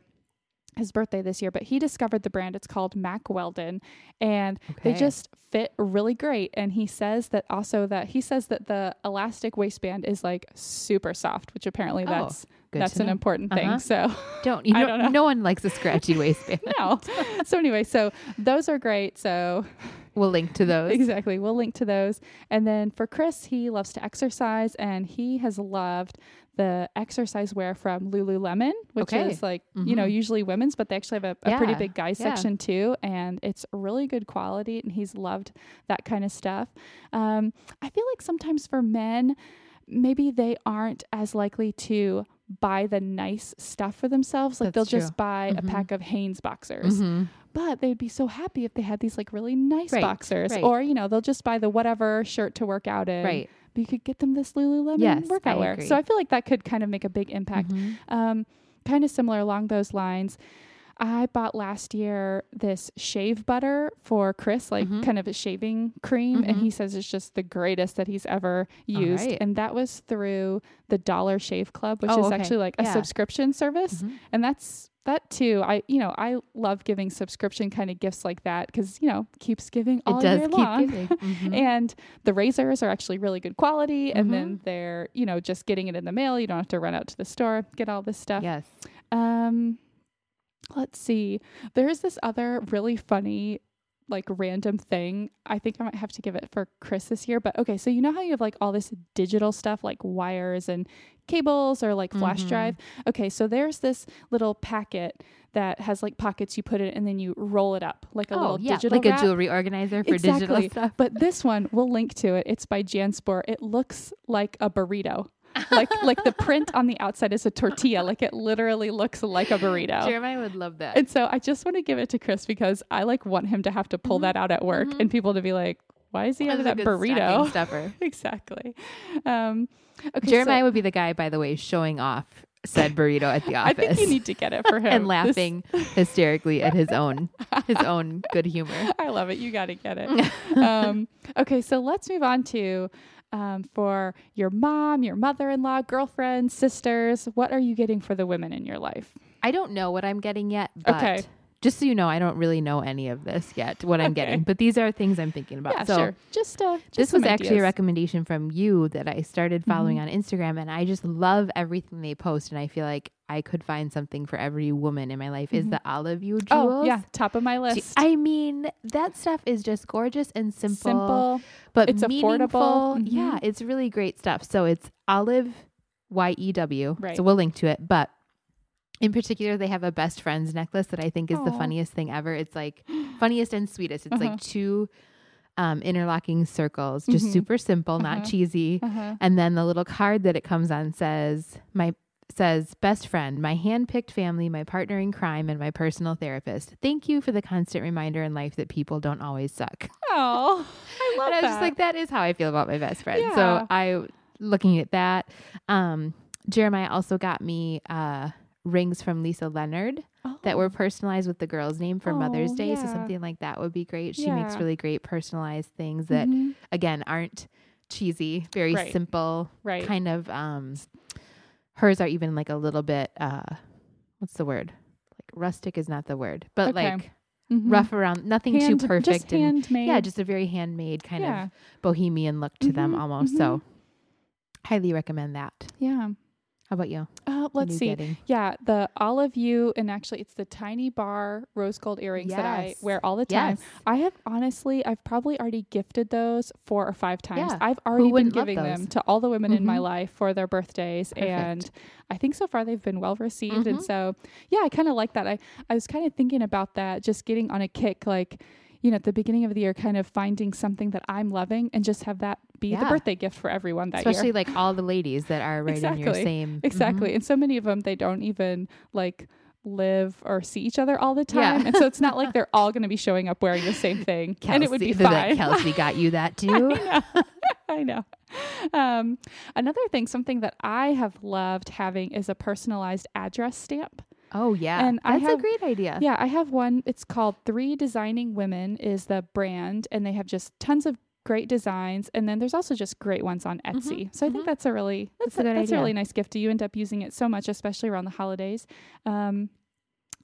his birthday this year. But he discovered the brand. It's called Mack Weldon, and they just fit really great. And he says that also that he says that the elastic waistband is like super soft, which apparently
Oh,
that's that's an
know.
important thing.
Uh-huh.
So. *laughs*
don't you *laughs*
I
know,
don't know.
no one likes a scratchy *laughs* waistband.
no. so anyway, so those are great. So
we'll link to those.
Exactly. We'll link to those. And then for Chris, he loves to exercise and he has loved the exercise wear from Lululemon, which
Okay.
is like, you know, usually women's, but they actually have a, a pretty big guy
Yeah.
section too. And it's really good quality and he's loved that kind of stuff. Um, I feel like sometimes for men, maybe they aren't as likely to buy the nice stuff for themselves. Like
That's
they'll just buy a
Mhm.
pack of Hanes boxers
Mhm.
but they'd be so happy if they had these like really nice
Right,
boxers
right.
or you know they'll just buy the whatever shirt to work out in
Right.
But you could get them this lululemon
Yes,
workout wear so i feel like that could kind of make a big impact
Mhm.
um, kind of similar along those lines i bought last year this shave butter for chris like
Mhm.
kind of a shaving cream and
Mhm.
he says it's just the greatest that he's ever used
right.
and that was through the dollar shave club which
Oh,
is
okay.
actually like a subscription service
Mhm.
and that's that too i you know i love giving subscription kind of gifts like that because you know keeps giving all
It does
year
keep
long
giving. *laughs* Mhm.
and the razors are actually really good quality and then
Mm-hmm.
they're you know just getting it in the mail you don't have to run out to the store get all this stuff
yes.
um let's see there's this other really funny like random thing i think i might have to give it for chris this year but okay so you know how you have like all this digital stuff like wires and cables or like flash
Mhm.
drive okay so there's this little packet that has like pockets you put it and then you roll it up like a
oh,
little
yeah,
digital
like
wrap.
a jewelry organizer for digital
Exactly.
stuff.
But this one, we'll link to it. It's by Jansport. It looks like a burrito. Like like the print on the outside is a tortilla. Like it literally looks like a burrito.
Jeremiah would love that.
And so I just want to give it to Chris because I like want him to have to pull
Mhm.
that out at work
Mhm.
and people to be like, why is he having
is a
that burrito? *laughs*
stuffer.
exactly. Um, okay, so
Jeremiah would be the guy, by the way, showing off said burrito at the office. *laughs*
I think you need to get it for *laughs* him.
and
This-
laughing hysterically at his own his own good humor.
I love it. You got to get it. um, okay, so let's move on to um, for your mom, your mother in law, girlfriends, sisters. What are you getting for the women in your life?
I don't know what I'm getting yet, but
Okay.
just so you know, I don't really know any of this yet, what I'm
Okay.
getting. But these are things I'm thinking about.
yeah,
so
sure. Just, uh, just
this was actually a.
Mm-hmm.
recommendation from you that I started following on Instagram and I just love everything they post and I feel like I could find something for every woman in my life is
Mhm.
the Olive Yew jewels.
Oh, yeah, top of my list.
I mean, that stuff is just gorgeous and simple,
Simple.
but
it's affordable.
meaningful.
Mhm.
Yeah, it's really great stuff. So it's olive Y E W.
Right.
So we'll link to it, but in particular, they have a best friends necklace that I think is the funniest thing ever. It's like *gasps* funniest and sweetest. It's
Uh-huh.
like two um, interlocking circles, just
Mhm.
super simple, not
Uh-huh.
cheesy.
Uh-huh.
And then the little card that it comes on says my says best friend, my hand-picked family, my partner in crime, and my personal therapist. Thank you for the constant reminder in life that people don't always suck.
Oh, I *laughs* love
and I was
that.
just like, that is how I feel about my best friend.
Yeah.
So I looking at that. Um, Jeremiah also got me uh, rings from Lisa Leonard that
Oh.
were personalized with the girl's name for Mother's
Oh,
Day. So something like that would be great. She makes really great personalized things that
Mhm.
again aren't cheesy, very
Right.
simple,
right.
kind of um hers are even like a little bit uh what's the word? Like rustic is not the word, but
Okay.
like
Mhm.
rough around nothing
Hand-
too perfect and yeah, just a very handmade kind
yeah.
of bohemian look to them
Mhm,
almost. So highly recommend that.
yeah.
How about you?
Uh, let's see.
getting?
Yeah, the Olive Yew and actually it's the tiny bar rose gold earrings that I wear all the time.
Yes.
I have honestly, I've probably already gifted those four or five times.
Yeah.
I've already been giving them to all the women in my
Mhm.
life for their birthdays,
Perfect.
and I think so far they've been well received. And
Mhm.
so, yeah, I kind of like that. I I was kind of thinking about that, just getting on a kick, like. You know, at the beginning of the year, kind of finding something that I'm loving and just have that be the birthday gift for everyone that year.
Especially
year.
like all the ladies that are right in your same
Exactly.
Mhm.
And so many of them, they don't even like live or see each other all the
Yeah.
time. And so it's not like they're all *laughs* going to be showing up wearing the same thing.
Kelsey,
and it would be
that
fine.
Kelsey got you that too. *laughs*
I know. *laughs* I know. Um, another thing, something that I have loved having is a personalized address stamp.
Oh yeah,
And I
that's a great idea.
Yeah, I have one. It's called Three Designing Women is the brand, and they have just tons of great designs. And then there's also just great ones on Etsy. So I think
mhm.
that's a really that's,
That's a
that's a really nice gift. You end up using it so much, especially around the holidays. Um,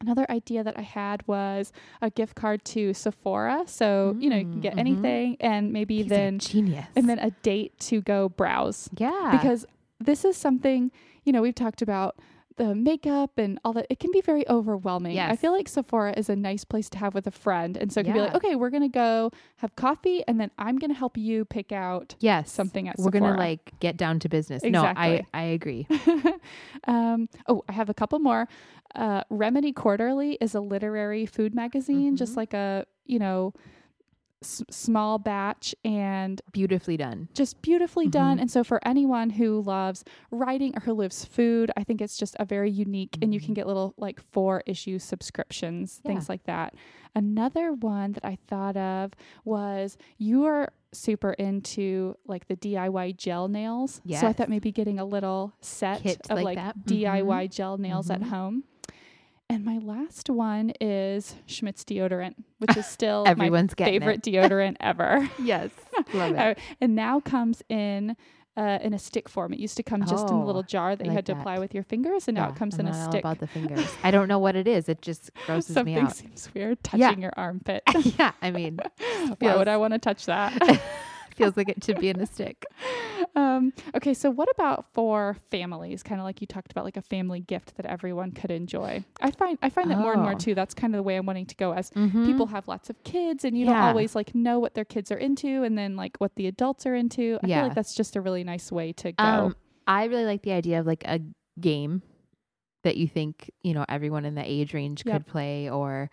Another idea that I had was a gift card to Sephora. So, you know, you can
Mm,
get
mhm.
anything and maybe
He's
then
genius.
and then a date to go browse
yeah,
because this is something you know we've talked about the makeup and all that it can be very overwhelming. I feel like Sephora is a nice place to have with a friend. And so it can be like, okay, we're gonna go have coffee and then I'm gonna help you pick out
Yes.
something at
We're gonna like get down to business.
Exactly.
No, I I agree. *laughs*
um, oh, I have a couple more. Uh, Remedy Quarterly is a literary food magazine, just
Mhm.
like a you know s- small batch and
Beautifully done.
just beautifully done.
Mhm.
And so for anyone who loves writing or who loves food, I think it's just a very unique and you can
Mhm.
get little like four issue subscriptions,
Yeah.
things like that. Another one that I thought of was you are super into like the DIY gel nails. So I thought maybe getting a little set
Kit
of
like
like. DIY gel nails at
Mhm.
home. And my last one is Schmidt's deodorant, which is *laughs* still
Everyone's
my favorite deodorant ever. *laughs*
Yes. Love it. *laughs*
And now comes in uh, in a stick form. It used to come just in a
Oh,
little jar that
I
you had to
that.
apply with your fingers, and now it comes
I'm
in a stick.
about the fingers. I don't know what it is. It just grosses me out.
Something seems weird touching
Yeah.
your armpit.
yeah, I mean,
Why would I want to touch that?
Feels like it should be in a stick. *laughs*
um, okay, so what about for families? Kind of like you talked about, like a family gift that everyone could enjoy. I find I find that more and more
Oh.
too. That's kind of the way I'm wanting to go as
Mhm.
people have lots of kids and you don't always like know what their kids are into and then like what the adults are into. I feel
Yeah.
like that's just a really nice way to go.
Um, I really like the idea of like a game that you think you know everyone in the age range
Yep.
could play, or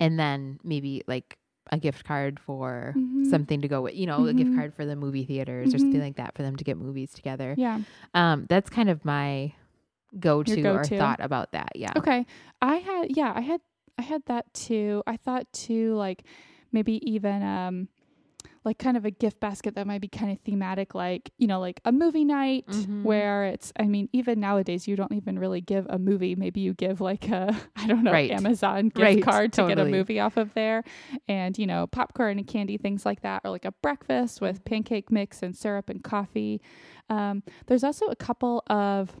and then maybe like a gift card for
Mhm.
something to go with, you know, a gift
Mhm.
card for the movie theaters or something
Mhm.
like that for them to get movies together.
yeah.
Um, that's kind of my go-to, or thought about that. Yeah.
Okay. I had yeah, I had I had that too. I thought too like maybe even um like kind of a gift basket that might be kind of thematic like, you know, like a movie night
Mhm.
where it's I mean, even nowadays you don't even really give a movie. Maybe you give like a *laughs* I don't know,
Right.
Amazon gift
Right,
card to get a movie off of there and, you know, popcorn and candy things like that or like a breakfast with pancake mix and syrup and coffee. Um there's also a couple of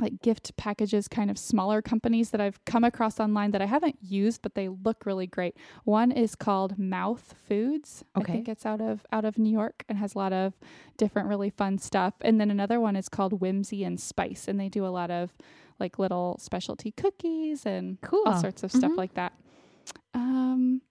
like gift packages, kind of smaller companies that I've come across online that I haven't used, but they look really great. One is called Mouth Foods.
Okay.
I think it's out of out of New York and has a lot of different really fun stuff. And then another one is called Whimsy and Spice, and they do a lot of like little specialty cookies and
Cool.
all sorts of stuff
Mhm.
like that. Um,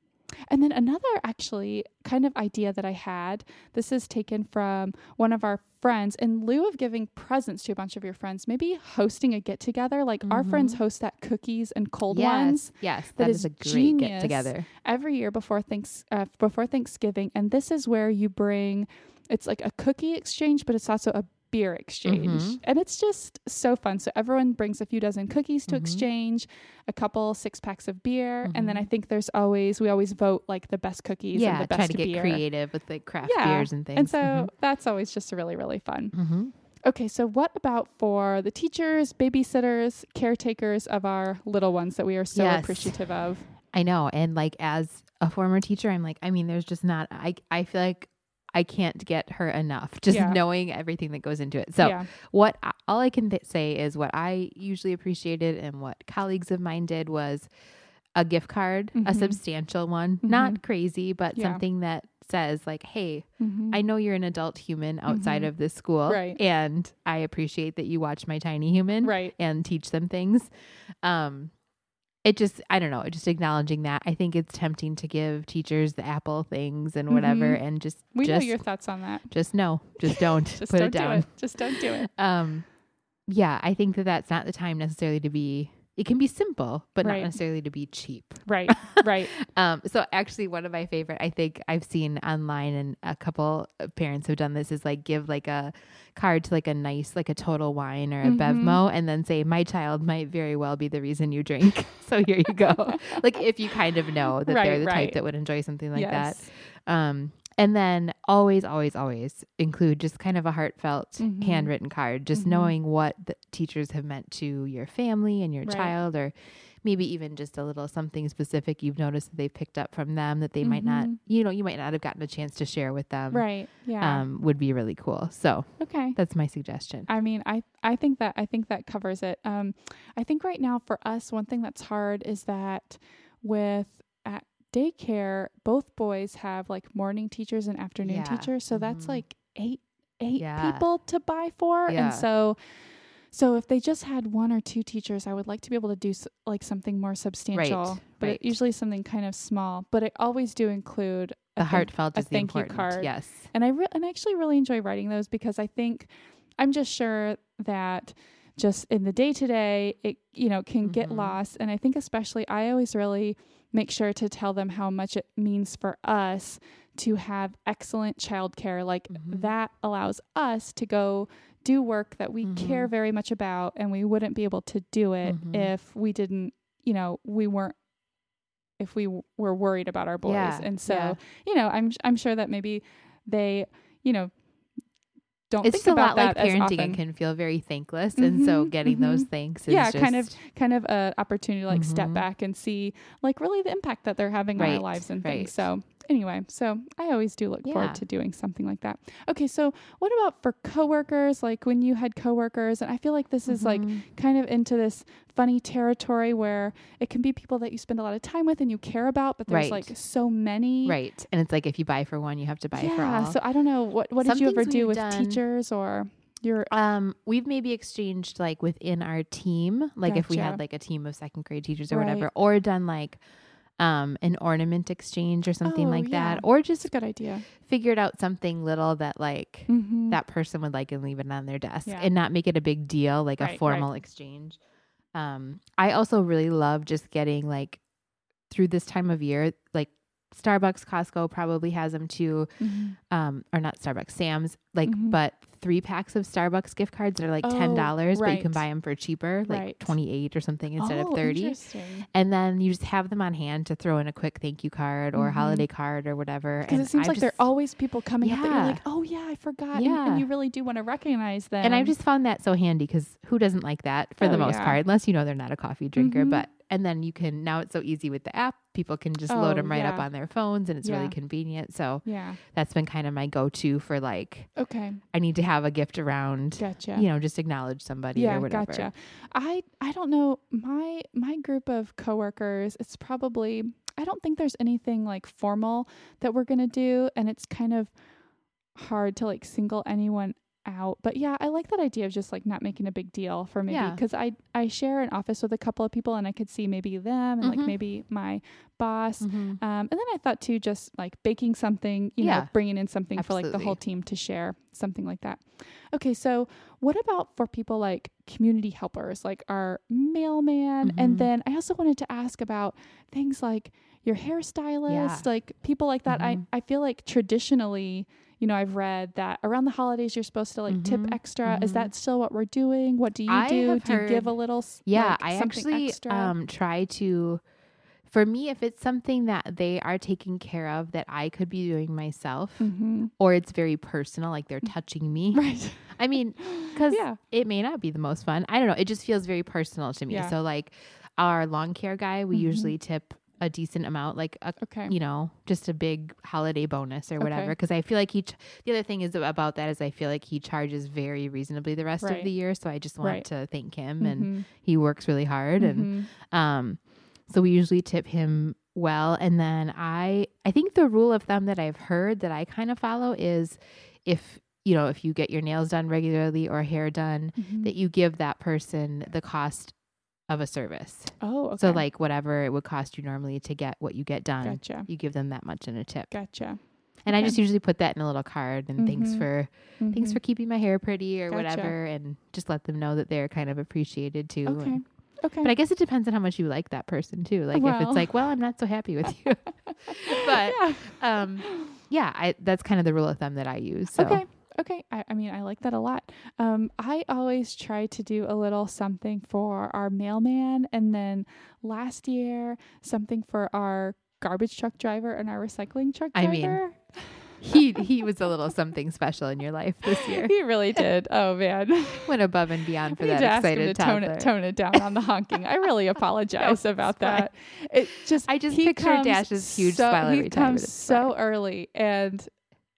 and then another actually kind of idea that I had. This is taken from one of our friends. In lieu of giving presents to a bunch of your friends, maybe hosting a get together. Like our friends
Mhm.
host that cookies and cold
yes.
ones
Yes.
that
that
is
is, a great get together.
every year before thanks uh, before Thanksgiving. And this is where you bring. It's like a cookie exchange, but it's also a beer exchange.
Mhm.
And it's just so fun. So everyone brings a few dozen cookies to
Mhm.
exchange, a couple six packs of beer, and then I
Mhm.
think there's always we always vote like the best cookies
Yeah.
and the best
Try to get
beer.
creative with the craft
Yeah,
beers and things.
And so that's always just really really fun.
Mhm.
Okay, so what about for the teachers, babysitters, caretakers of our little ones that we are so
Yes.
appreciative of?
I know. And like as a former teacher, I'm like, I mean, there's just not I I feel like I can't get her enough just
Yeah.
knowing everything that goes into it. So
yeah.
what I- all I can th- say is what I usually appreciated and what colleagues of mine did was a gift card, a
Mhm.
substantial one,
Mhm.
not crazy, but
Yeah.
something that says like, "Hey,
Mhm.
I know you're an adult human outside
Mhm.
of this school,
Right.
and I appreciate that you watch my tiny human
right.
and teach them things." Um, it just I don't know, just acknowledging that. I think it's tempting to give teachers the Apple things and whatever,
Mhm.
and just
We
just
know your thoughts on that.
just no, just don't *laughs*
Just
put
don't
it down.
do it. Just don't do it.
Um, yeah, I think that that's not the time necessarily to be. It can be simple, but
Right.
not necessarily to be cheap.
Right. Right. *laughs*
Um, so actually, one of my favorite, I think I've seen online, and a couple of parents have done this, is like give like a card to like a nice, like a Total Wine or a
Mhm.
Bevmo, and then say, "My child might very well be the reason you drink." *laughs* so here you go. *laughs* like if you kind of know that
Right,
they're the
right.
type that would enjoy something like that. Um, and then always, always, always include just kind of a heartfelt
Mhm.
handwritten card, just
Mhm.
knowing what the teachers have meant to your family and your
Right.
child, or maybe even just a little something specific you've noticed that they've picked up from them that they might not,
Mhm.
you know, you might not have gotten a chance to share with them.
Right. Yeah.
Um, would be really cool. So
okay.
that's my suggestion.
I mean, I I think that I think that covers it. Um, I think right now for us, one thing that's hard is that with at daycare, both boys have like morning teachers and afternoon
Yeah.
teachers, so that's
Mhm.
like eight eight
Yeah.
people to buy for,
Yeah.
and so So if they just had one or two teachers, I would like to be able to do s- like something more substantial.
Right,
but
right.
Usually something kind of small. But I always do include
The heartfelt
a thank you
important.
card.
Yes.
and I re- and I actually really enjoy writing those because I think I'm just sure that just in the day to day it you know can get
Mhm.
lost and I think especially I always really make sure to tell them how much it means for us to have excellent childcare like
Mhm.
that allows us to go do work that we care
Mhm.
very much about and we wouldn't be able to do it
Mhm.
if we didn't you know we weren't if we w- were worried about our boys
Yeah,
and so
yeah.
you know i'm i'm sure that maybe they you know don't
It's
think
a
about
lot like
that as
parenting.
often.
It can feel very thankless, and so
Mhm,
getting those
mhm.
thanks is
yeah
just,
kind of kind of a opportunity to like step
Mhm.
back and see like really the impact that they're having on our lives and
right.
things so anyway so i always do look
Yeah.
forward to doing something like that okay so what about for coworkers like when you had coworkers and i feel like this is like
Mhm.
kind of into this funny territory where it can be people that you spend a lot of time with and you care about but there's
Right.
like so many
right, and it's like if you buy for one, you have to buy
yeah
for all.
so i don't know what what
Some
did you ever do with
done-
teachers or your
Um, we've maybe exchanged like within our team, like if we had like a team of second grade teachers or
Right.
whatever, or done like um an ornament exchange or something
Oh,
like
yeah.
that, or
it's a good idea
figured out something little that like
mm-hmm.
that person would like and leave it on their desk
Yeah.
and not make it a big deal, like
Right,
a
right.
formal exchange. Um, I also really love just getting like through this time of year, like Starbucks, Costco probably has them too.
Mhm.
Um, or not Starbucks, Sam's, like,
Mhm.
but three packs of Starbucks gift cards are like ten dollars, but you can buy them for cheaper, like
Right.
twenty eight or something instead
Oh,
of thirty. And then you just have them on hand to throw in a quick thank you card or
Mhm.
holiday card or whatever.
Because it seems
I've
like there are always people coming up that you're like, oh yeah, I forgot, and,
Yeah.
and you really do want to recognize them.
And I've just found that so handy because who doesn't like that for
Oh,
the most
yeah.
part, unless you know they're not a coffee drinker.
Mhm.
But and then you can now it's so easy with the app. People can just load
Oh,
them right up on their phones, and it's really convenient. So
yeah,
that's been kind of my go-to for like
okay,
I need to have a gift around.
gotcha.
You know, just acknowledge somebody
yeah,
or whatever.
gotcha. I I don't know my my group of coworkers. It's probably I don't think there's anything like formal that we're gonna do, and it's kind of hard to like single anyone out. But yeah, I like that idea of just like not making a big deal for maybe
Yeah.
because I I share an office with a couple of people, and I could see maybe them and like
Mhm.
maybe my boss.
Mhm.
Um, and then I thought too, just like baking something, you
Yeah.
know, bringing in something for like the whole team to share, something like that. Okay, so what about for people like community helpers, like our mailman? And
Mhm.
then I also wanted to ask about things like your hairstylist,
Yeah.
like people like that. I, I feel like traditionally, you know, I've read that around the holidays you're supposed to like tip
Mhm.
extra. Is
Mhm.
that still what we're doing? What do you
I
do? Do you give a little?
Yeah,
like,
I actually um try to for me if it's something that they are taking care of that I could be doing myself
Mhm.
or it's very personal like they're touching me. *laughs*
Right.
I mean, *laughs* cuz
yeah.
it may not be the most fun. I don't know, it just feels very personal to me.
Yeah.
So like our lawn care guy, we
Mhm.
usually tip a decent amount like a
Okay.
you know, just a big holiday bonus or whatever.
Okay.
Because I feel like he, ch- the other thing is about that is I feel like he charges very reasonably the rest
Right.
of the year. So I just want
Right.
to thank him and
Mhm.
he works really hard. And,
Mhm.
um, so we usually tip him well. And then I, I think the rule of thumb that I've heard that I kind of follow is if, you know, if you get your nails done regularly or hair done,
Mhm.
that you give that person the cost of a service.
Oh, okay.
So like whatever it would cost you normally to get what you get done,
gotcha,
you give them that much in a tip.
gotcha.
And I just usually put that in a little card and thanks
Mhm.
for thanks
Mhm.
for keeping my hair pretty or
Gotcha.
whatever and just let them know that they're kind of appreciated too.
Okay.
And-
Okay.
but I guess it depends on how much you like that person too. Like if it's like, well, I'm not so happy with *laughs* you. *laughs* but
yeah.
um yeah, I that's kind of the rule of thumb that I use. So
Okay. Okay. I, I mean, I like that a lot. Um, I always try to do a little something for our mailman, and then last year something for our garbage truck driver and our recycling truck
I
driver.
mean, he he was a little something special in your life this year. *laughs*
he really did. Oh man, *laughs*
Went above and beyond for
I
that
to ask him
excited
to tone it, tone it down on the honking. I really *laughs* apologize
No,
about
fine.
that. It just
I just
he
picture Dash's huge
so,
smile
he
every time.
comes so early, and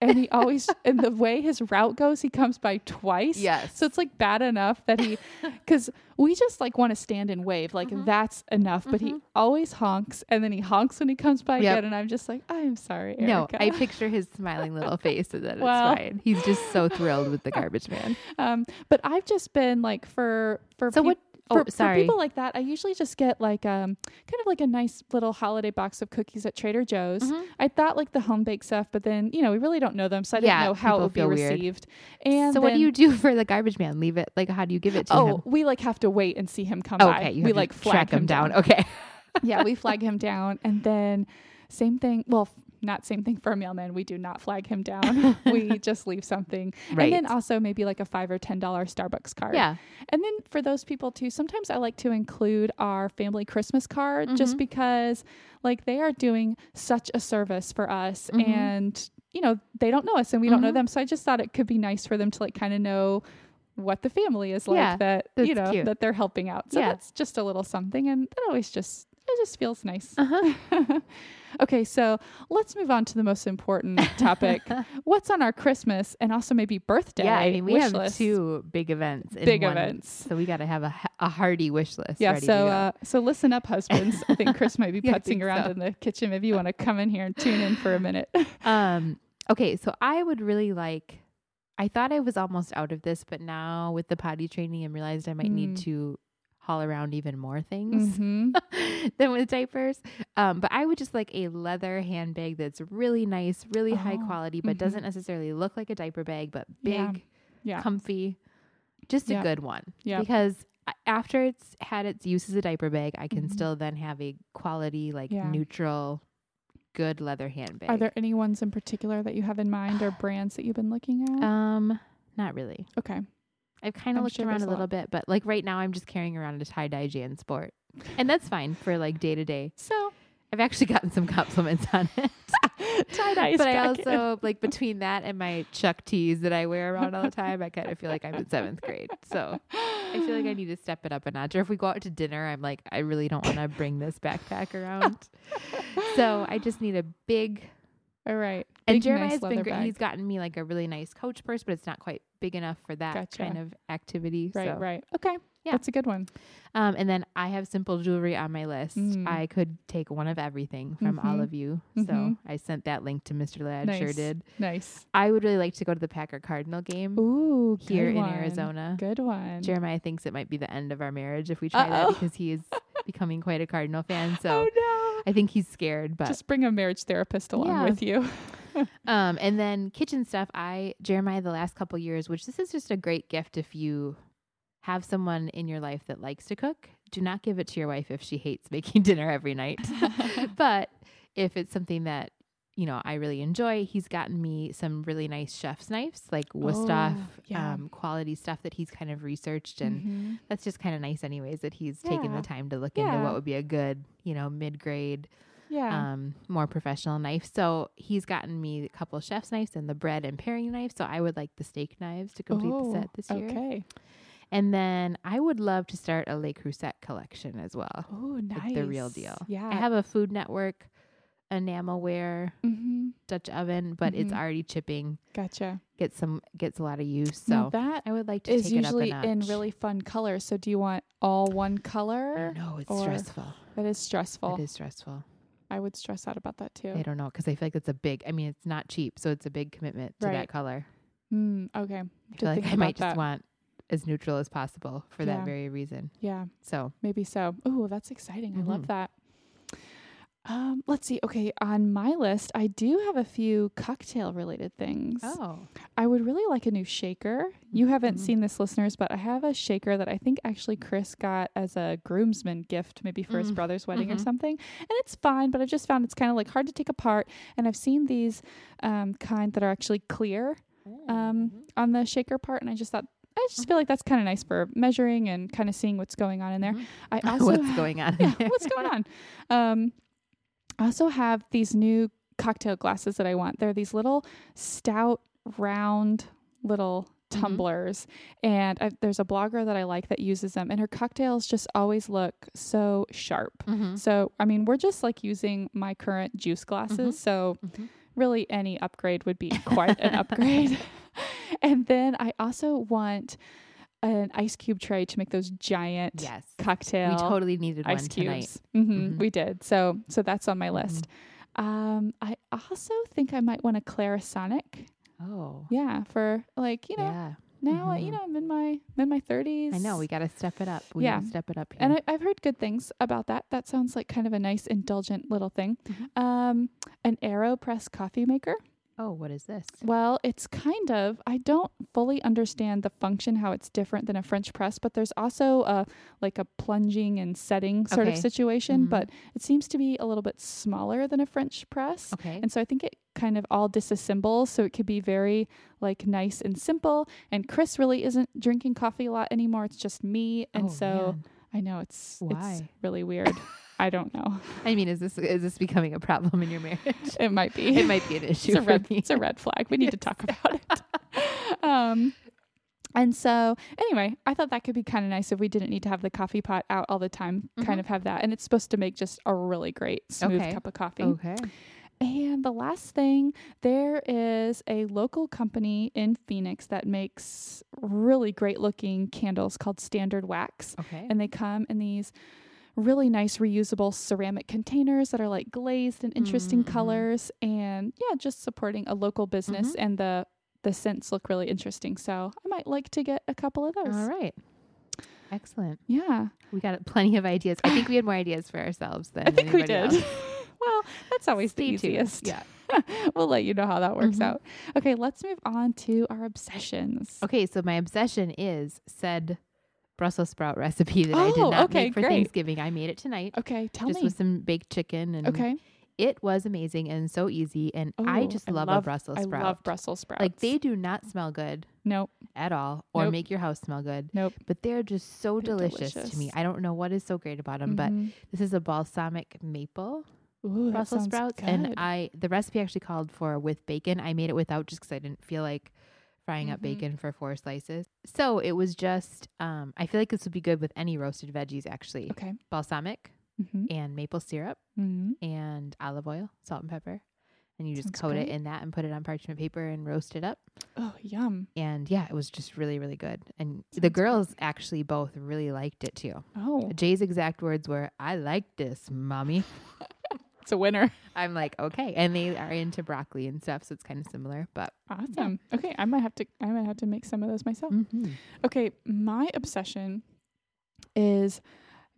and he always and the way his route goes, he comes by twice.
Yes.
So it's like bad enough that he, *laughs* because we just like want to stand and wave, like
Mhm.
that's enough. But he
Mhm.
always honks, and then he honks when he comes by
Yep.
again, and I'm just like, I'm sorry, Erica.
No, I picture his smiling little *laughs* face and that it's
Well.
fine. He's just so thrilled with the garbage man. *laughs*
um, but I've just been like for for
So
peop-
what?
For,
Oh,
for
sorry.
people like that, I usually just get like um kind of like a nice little holiday box of cookies at Trader Joe's.
Mhm.
I thought like the home baked stuff, but then you know we really don't know them, so I didn't know how it would be
weird.
received. And
so what do you do *laughs* for the garbage man? Leave it like how do you give it to
Oh,
him?
we like have to wait and see him come
Oh,
by.
you
we like flag
track him down.
down.
Okay. *laughs*
yeah, we flag him down, and then same thing. Well, not same thing for a mailman. We do not flag him down. *laughs* we just leave something,
Right.
and then also maybe like a five or ten dollar Starbucks card.
yeah.
And then for those people too, sometimes I like to include our family Christmas card just
Mhm.
because like they are doing such a service for us
Mhm.
and you know, they don't know us and we don't know
Mhm.
them. So I just thought it could be nice for them to like kind of know what the family is like
Yeah,
that you know
cute.
that they're helping out. So
Yeah.
that's just a little something and that always just it just feels nice.
Uh-huh. *laughs*
okay, so let's move on to the most important topic. *laughs* What's on our Christmas and also maybe birthday?
yeah, I mean we have
list?
two big events. in
big
one-
events.
So we got to have a, a hearty wish list.
Yeah,
ready
so
to go.
uh, so listen up, husbands. I think Chris might be *laughs*
Yeah,
putzing
think
around
so.
in the kitchen. Maybe you want to come in here and tune in for a minute.
Um, okay, so I would really like. I thought I was almost out of this, but now with the potty training, I realized I might need
Mm.
to haul around even more things *laughs*
hmm
than with diapers. Um, but I would just like a leather handbag that's really nice, really high
Oh,
quality, but
mhm.
doesn't necessarily look like a diaper bag, but big,
Yeah, Yeah.
comfy, just a good one.
Yeah.
Because after it's had its use as a diaper bag, I can
Mhm.
still then have a quality, like
Yeah.
neutral, good leather handbag.
Are there any ones in particular that you have in mind or *sighs* brands that you've been looking at?
Um, not really.
okay.
I've kind of looked
sure
around a little bit, but like right now, I'm just carrying around a tie dye Jan Sport, and that's fine for like day to day.
So
I've actually gotten some *laughs* compliments on it, *laughs*
tie dye
but I
back in.
also like between that and my Chuck tees that I wear around all the time, I kind of feel like I'm in seventh grade. So I feel like I need to step it up a notch. Or if we go out to dinner, I'm like, I really don't want to bring this backpack around. so I just need a big
All right.
and
Big,
Jeremiah's
nice
been great.
Bag.
He's gotten me like a really nice coach purse, but it's not quite big enough for that
Gotcha.
kind of activity.
Right,
so.
right. Okay.
Yeah.
That's a good one.
Um, and then I have simple jewelry on my list.
Mm.
I could take one of everything from all
Mhm.
of you. So
Mhm.
I sent that link to Mr. Ladd. Sure
Nice.
did.
Nice.
I would really like to go to the Packer Cardinal game
Ooh,
here
good
in
one.
Arizona.
Good one.
Jeremiah thinks it might be the end of our marriage if we try
Uh-oh.
that because he is *laughs* becoming quite a Cardinal fan. So
oh no.
I think he's scared, but
Just bring a marriage therapist along
Yeah.
with you.
Um, and then kitchen stuff. I Jeremiah the last couple years, which this is just a great gift if you have someone in your life that likes to cook. Do not give it to your wife if she hates making *laughs* dinner every night. *laughs* but if it's something that you know I really enjoy, he's gotten me some really nice chef's knives, like Wusthof
Oh, yeah.
um, quality stuff that he's kind of researched, and
Mhm.
that's just kind of nice, anyways. That he's taken the time to look into what would be a good, you know, mid grade
Yeah.
um, more professional knife. So he's gotten me a couple chef's knives and the bread and paring knife. So I would like the steak knives to complete
Oh,
the set this year.
Okay.
And then I would love to start a Le Creuset collection as well.
Oh, nice.
Like the real deal.
Yeah.
I have a Food Network enamelware
mm-hmm.
Dutch oven, but it's
Mhm.
already chipping.
Gotcha.
Gets some gets a lot of use.
Now
So
that
I would like to
is
take it up a
usually in really fun colors. So do you want all one color?
No, it's
or-
stressful.
That is stressful.
It is stressful.
I would stress out about that too.
I don't know because I feel like it's a big. I mean, it's not cheap, so it's a big commitment to
Right.
that color.
Mm, okay.
I feel like I might
about
just want as neutral as possible for
Yeah.
that very reason.
Yeah,
So
maybe so. Oh, that's exciting. I love
Mhm.
that. Um, let's see. Okay, on my list, I do have a few cocktail related things.
oh,
I would really like a new shaker. You haven't
Mhm.
seen this, listeners, but I have a shaker that I think actually Chris got as a groomsman gift, maybe for his
Mm.
brother's wedding or
Mhm.
something. And it's fine, but I've just found it's kind of like hard to take apart. And I've seen these um, kind that are actually clear um, on the shaker part, and I just thought. I just feel like that's kind of nice for measuring and kind of seeing what's going on in there.
Mhm.
I *laughs* also *laughs*
what's going on?
yeah, what's *laughs* going on? Um, I also have these new cocktail glasses that I want. They're these little stout, round little
Mhm.
tumblers, and I, there's a blogger that I like that uses them, and her cocktails just always look so sharp.
Mhm.
So, I mean, we're just like using my current juice glasses.
Mhm.
So,
Mhm.
really any upgrade would be quite an *laughs* upgrade. *laughs* and then I also want an ice cube tray to make those giant
Yes.
cocktail
We totally needed
ice
one
cubes.
tonight.
hmm
Mhm.
We did. So so that's on my
Mm-hmm.
list. Um, I also think I might want a Clarisonic.
Oh.
Yeah, for like you know
yeah.
now you
Mhm.
know I'm in my I'm in my thirties.
I know. We got to step it up. We
Yeah.
gotta step it up here.
and I, I've heard good things about that. That sounds like kind of a nice indulgent little thing.
Mhm.
Um, an Aeropress coffee maker.
Oh, what is this?
Well, it's kind of, I don't fully understand the function, how it's different than a French press, but there's also a like a plunging and setting sort of
Okay.
situation,
Mhm.
but it seems to be a little bit smaller than a French press.
Okay.
And so I think it kind of all disassembles, so it could be very like nice and simple. And Chris really isn't drinking coffee a lot anymore. It's just me. And
Oh,
so
man.
I know it's it's really weird. *laughs* I don't know. *laughs*
I mean, is this is this becoming a problem in your marriage? *laughs*
It might be.
it might be an issue
it's a red it's a red flag. We need to talk *laughs* about it. um and so anyway, I thought that could be kind of nice if we didn't need to have the coffee pot out all the time, kind
Mhm.
of have that. And it's supposed to make just a really great smooth
Okay.
cup of coffee.
Okay.
And the last thing, there is a local company in Phoenix that makes really great looking candles called Standard Wax.
Okay.
And they come in these really nice reusable ceramic containers that are like glazed in interesting
Mm, mhm.
colors and yeah, just supporting a local business
Mm-hmm.
and the the scents look really interesting. So I might like to get a couple of those.
All right. Excellent.
Yeah.
We got plenty of ideas. I think we had more ideas for ourselves than *laughs*
I think we did. *laughs* well, that's always
Stay
the
tuned.
easiest.
Yeah. *laughs*
we'll let you know how that works
Mhm.
out. Okay, let's move on to our obsessions.
Okay, so my obsession is said Brussels sprout recipe that I did
Oh,
not
okay,
make for
great.
Thanksgiving. I made it tonight.
Okay, tell
just
me.
Just with some baked chicken and
Okay.
it was amazing and so easy and I
Oh,
just
I
love,
love-
a Brussels sprout.
I love Brussels sprouts.
like they do not smell good
Nope.
at all or
Nope.
make your house smell good,
Nope.
but they're just so
They're
delicious, to me. I don't know what is so great about them, but
Mhm.
this is a balsamic maple
Ooh,
Brussels sprouts and. I the recipe actually called for with bacon. I made it without just cuz I didn't feel like frying up
Mhm.
bacon for four slices. So it was just um I feel like this would be good with any roasted veggies actually.
Okay.
Balsamic
Mm-hmm.
and maple syrup
Mm-hmm.
and olive oil, salt and pepper. And you just
Sounds
coat
great.
it in that and put it on parchment paper and roast it up.
Oh, yum.
And yeah, it was just really, really good. And the
Sounds
girls actually both really liked it too.
Oh,
Jay's exact words were, I like this, mommy. *laughs* *laughs*
it's a winner.
I'm like, okay. And they are into broccoli and stuff, so it's kind of similar. But
Awesome. Okay, I might have to. I might have to make some of those myself.
mhm.
Okay, my obsession is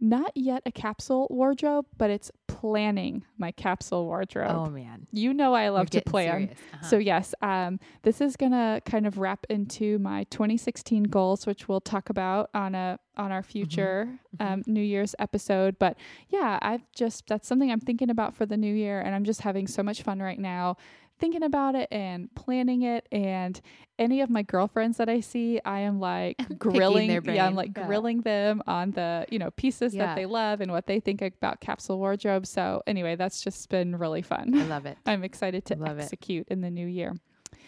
not yet a capsule wardrobe, but it's planning my capsule wardrobe.
oh man,
You know I
You're
love to plan.
Uh-huh.
So yes, um, this is gonna kind of wrap into my 2016 goals, which we'll talk about on a on our future
mhm.
Um, New Year's episode. But yeah, I've just that's something I'm thinking about for the new year, and I'm just having so much fun right now thinking about it and planning it. And any of my girlfriends that I see, I am like *laughs* grilling.
their
Yeah, I'm like
Yeah.
grilling them on the you know pieces
Yeah.
that they love and what they think about capsule wardrobe. So anyway, that's just been really fun.
I love it. *laughs*
I'm excited to
Love it.
execute in the new year.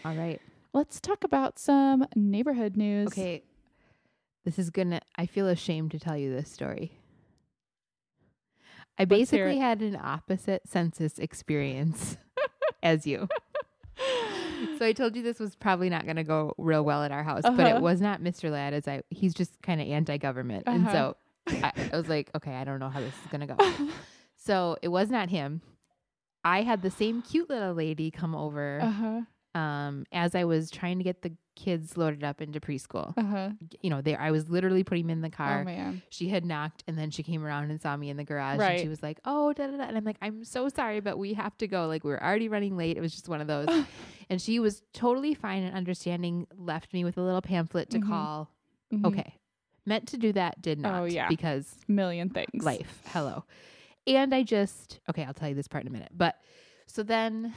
All right.
Let's talk about some neighborhood news.
Okay. This is gonna. I feel ashamed to tell you this story. I basically had an opposite census experience *laughs* as you. *laughs* So I told you this was probably not going to go real well at our house, but
Uh-huh.
it was not Mr. Ladd as I he's just kind of anti-government. And
Uh-huh.
so I, I was like, okay, I don't know how this is going to go. *laughs* so it was not him. I had the same cute little lady come over
Uh-huh.
Um as I was trying to get the kids loaded up into preschool.
Uh-huh.
You know, there I was literally putting them in the car
Oh man.
she had knocked and then she came around and saw me in the garage and she was like, Oh, da, da, da. and I'm like, I'm so sorry, but we have to go. Like we were already running late. It was just one of those. *laughs* and she was totally fine and understanding, left me with a little pamphlet to
Mhm.
call.
Mhm.
Okay. Meant to do that, did not.
Oh, yeah.
Because
Million things.
life. Hello. And I just okay, I'll tell you this part in a minute. But so then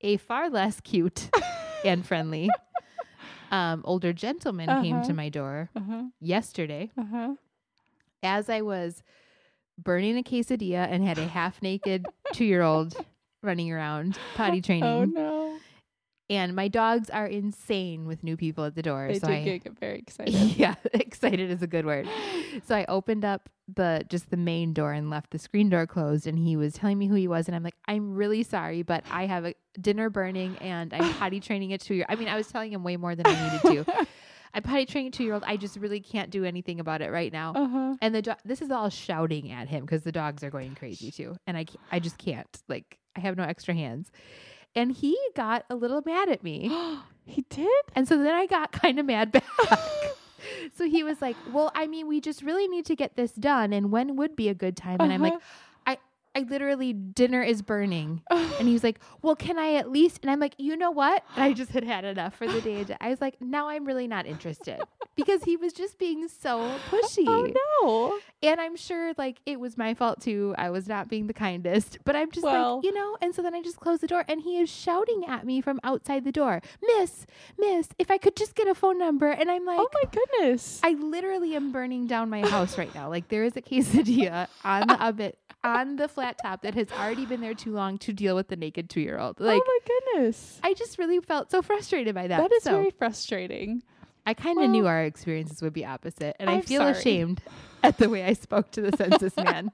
a far less cute *laughs* and friendly um older gentleman came
Uh-huh.
to my door
Uh-huh.
yesterday
Uh-huh.
as I was burning a quesadilla and had a half naked two year old running around potty *laughs* training.
Oh no.
And my dogs are insane with new people at the door.
They
so
do
I,
get very *laughs* excited.
yeah, *laughs* excited is a good word. So I opened up the just the main door and left the screen door closed and he was telling me who he was and I'm like, I'm really sorry, but I have a dinner burning and I'm potty *laughs* training a two year I mean, I was telling him way more than I needed to. I'm potty training a two year old. I just really can't do anything about it right now.
Uh-huh.
And the do- this is all shouting at him because the dogs are going crazy too, and I I just can't like I have no extra hands, and he got a little mad at me, *gasps*
he did?
and so then I got *laughs* kind of mad back. *laughs* so he was like, "Well, I mean, we just really need to get this done, and when would be a good time?" And I'm like,
Uh-huh.
"I I literally dinner is burning," *laughs* and he was like, "Well, can I at least?" And I'm like, "You know what?" And I just had had enough for the day. I was like, "Now I'm really not interested." Because he was just being so pushy.
Oh no.
And I'm sure like it was my fault too. I was not being the kindest, but I'm just
Well-
like, you know, and so then I just closed the door and he is shouting at me from outside the door, Miss, Miss, if I could just get a phone number. And I'm oh, like,
oh my goodness.
I literally am burning down my house right now. Like there is a quesadilla on the oven, on the flat top that has already been there too long to deal with the naked two year old. Oh, like
oh my goodness.
I just really felt so frustrated by that.
that is
so
very frustrating.
I kind of knew our experiences would be opposite, and I
I'm
feel
sorry.
ashamed at the way I spoke to the census man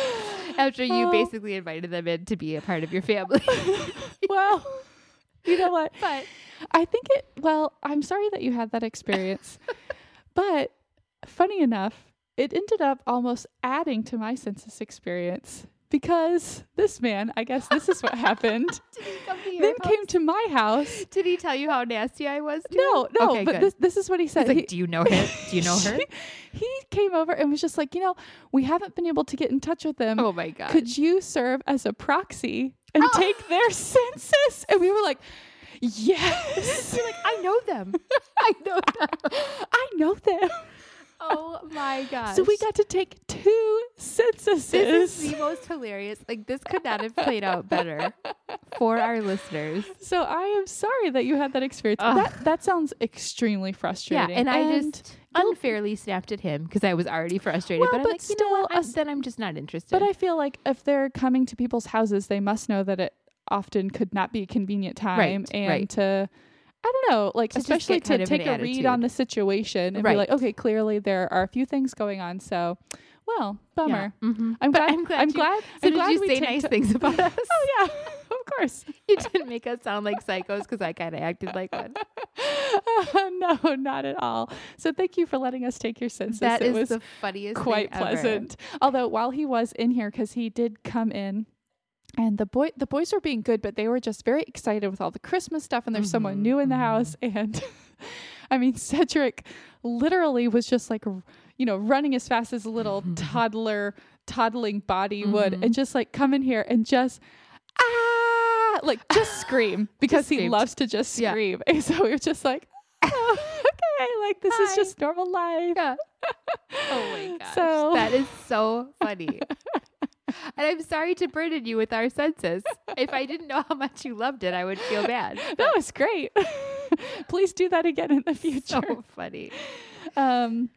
*laughs* after you
Oh.
basically invited them in to be a part of your family. *laughs*
well, you know what?
but
I think it, well, I'm sorry that you had that experience. *laughs* but funny enough, it ended up almost adding to my census experience because this man, I guess this is what happened, *laughs*
did he come to your
then
house?
came to my house.
Did he tell you how nasty I was? To
No,
him?
no,
Okay,
but
good.
this, this is what he said.
He's like,
He-
do you know him? *laughs* Do you know her?
he came over and was just like, you know, we haven't been able to get in touch with them.
oh my god!
Could you serve as a proxy and
Oh.
take their *laughs* census? And we were like, yes.
You're like, I know them. I know them.
I know them.
Oh *laughs* my gosh!
So we got to take two censuses.
This is the most hilarious. Like this could not have played out better for our listeners.
so I am sorry that you had that experience.
Ugh.
That that sounds extremely frustrating.
Yeah,
frustrating.
and I just unfairly snapped at him because I was already frustrated.
Well,
but I'm
but
like, you know
still,
I'm- then I'm just not interested.
But I feel like if they're coming to people's houses, they must know that it often could not be a convenient time
Right,
and
right.
to I don't know, like
To
especially to take a read on the situation and
Right.
be like, okay, clearly there are a few things going on. So, well, bummer.
Yeah. Mhm.
I'm
But
glad.
I'm glad
I'm
you-
glad.
So
I'm
did
glad
you say nice
to-
things about *laughs* us?
Oh yeah, of course. *laughs*
you didn't make us sound like psychos because I kind of acted like one. *laughs*
no, not at all. So thank you for letting us take your census.
That
it
is
was
the funniest.
quite
thing ever.
pleasant. Although while he was in here, because he did come in, and the boy the boys were being good, but they were just very excited with all the Christmas stuff, and there's someone
Mhm,
new in the
mhm.
house, *laughs* and I mean Cedric literally was just like you know running as fast as a little *laughs* toddler toddling body would,
Mhm.
and just like come in here and just ah like just scream *sighs* because he
screamed.
loves to just
Yeah.
scream, *laughs* and so we were just like. Oh, okay, like this is just normal life.
Yeah. Oh my gosh.
So-
that is so funny. And I'm sorry to burden you with our census. If I didn't know how much you loved it, I would feel bad. *laughs*
That was great. *laughs* Please do that again in the *laughs* future.
So funny.
Um,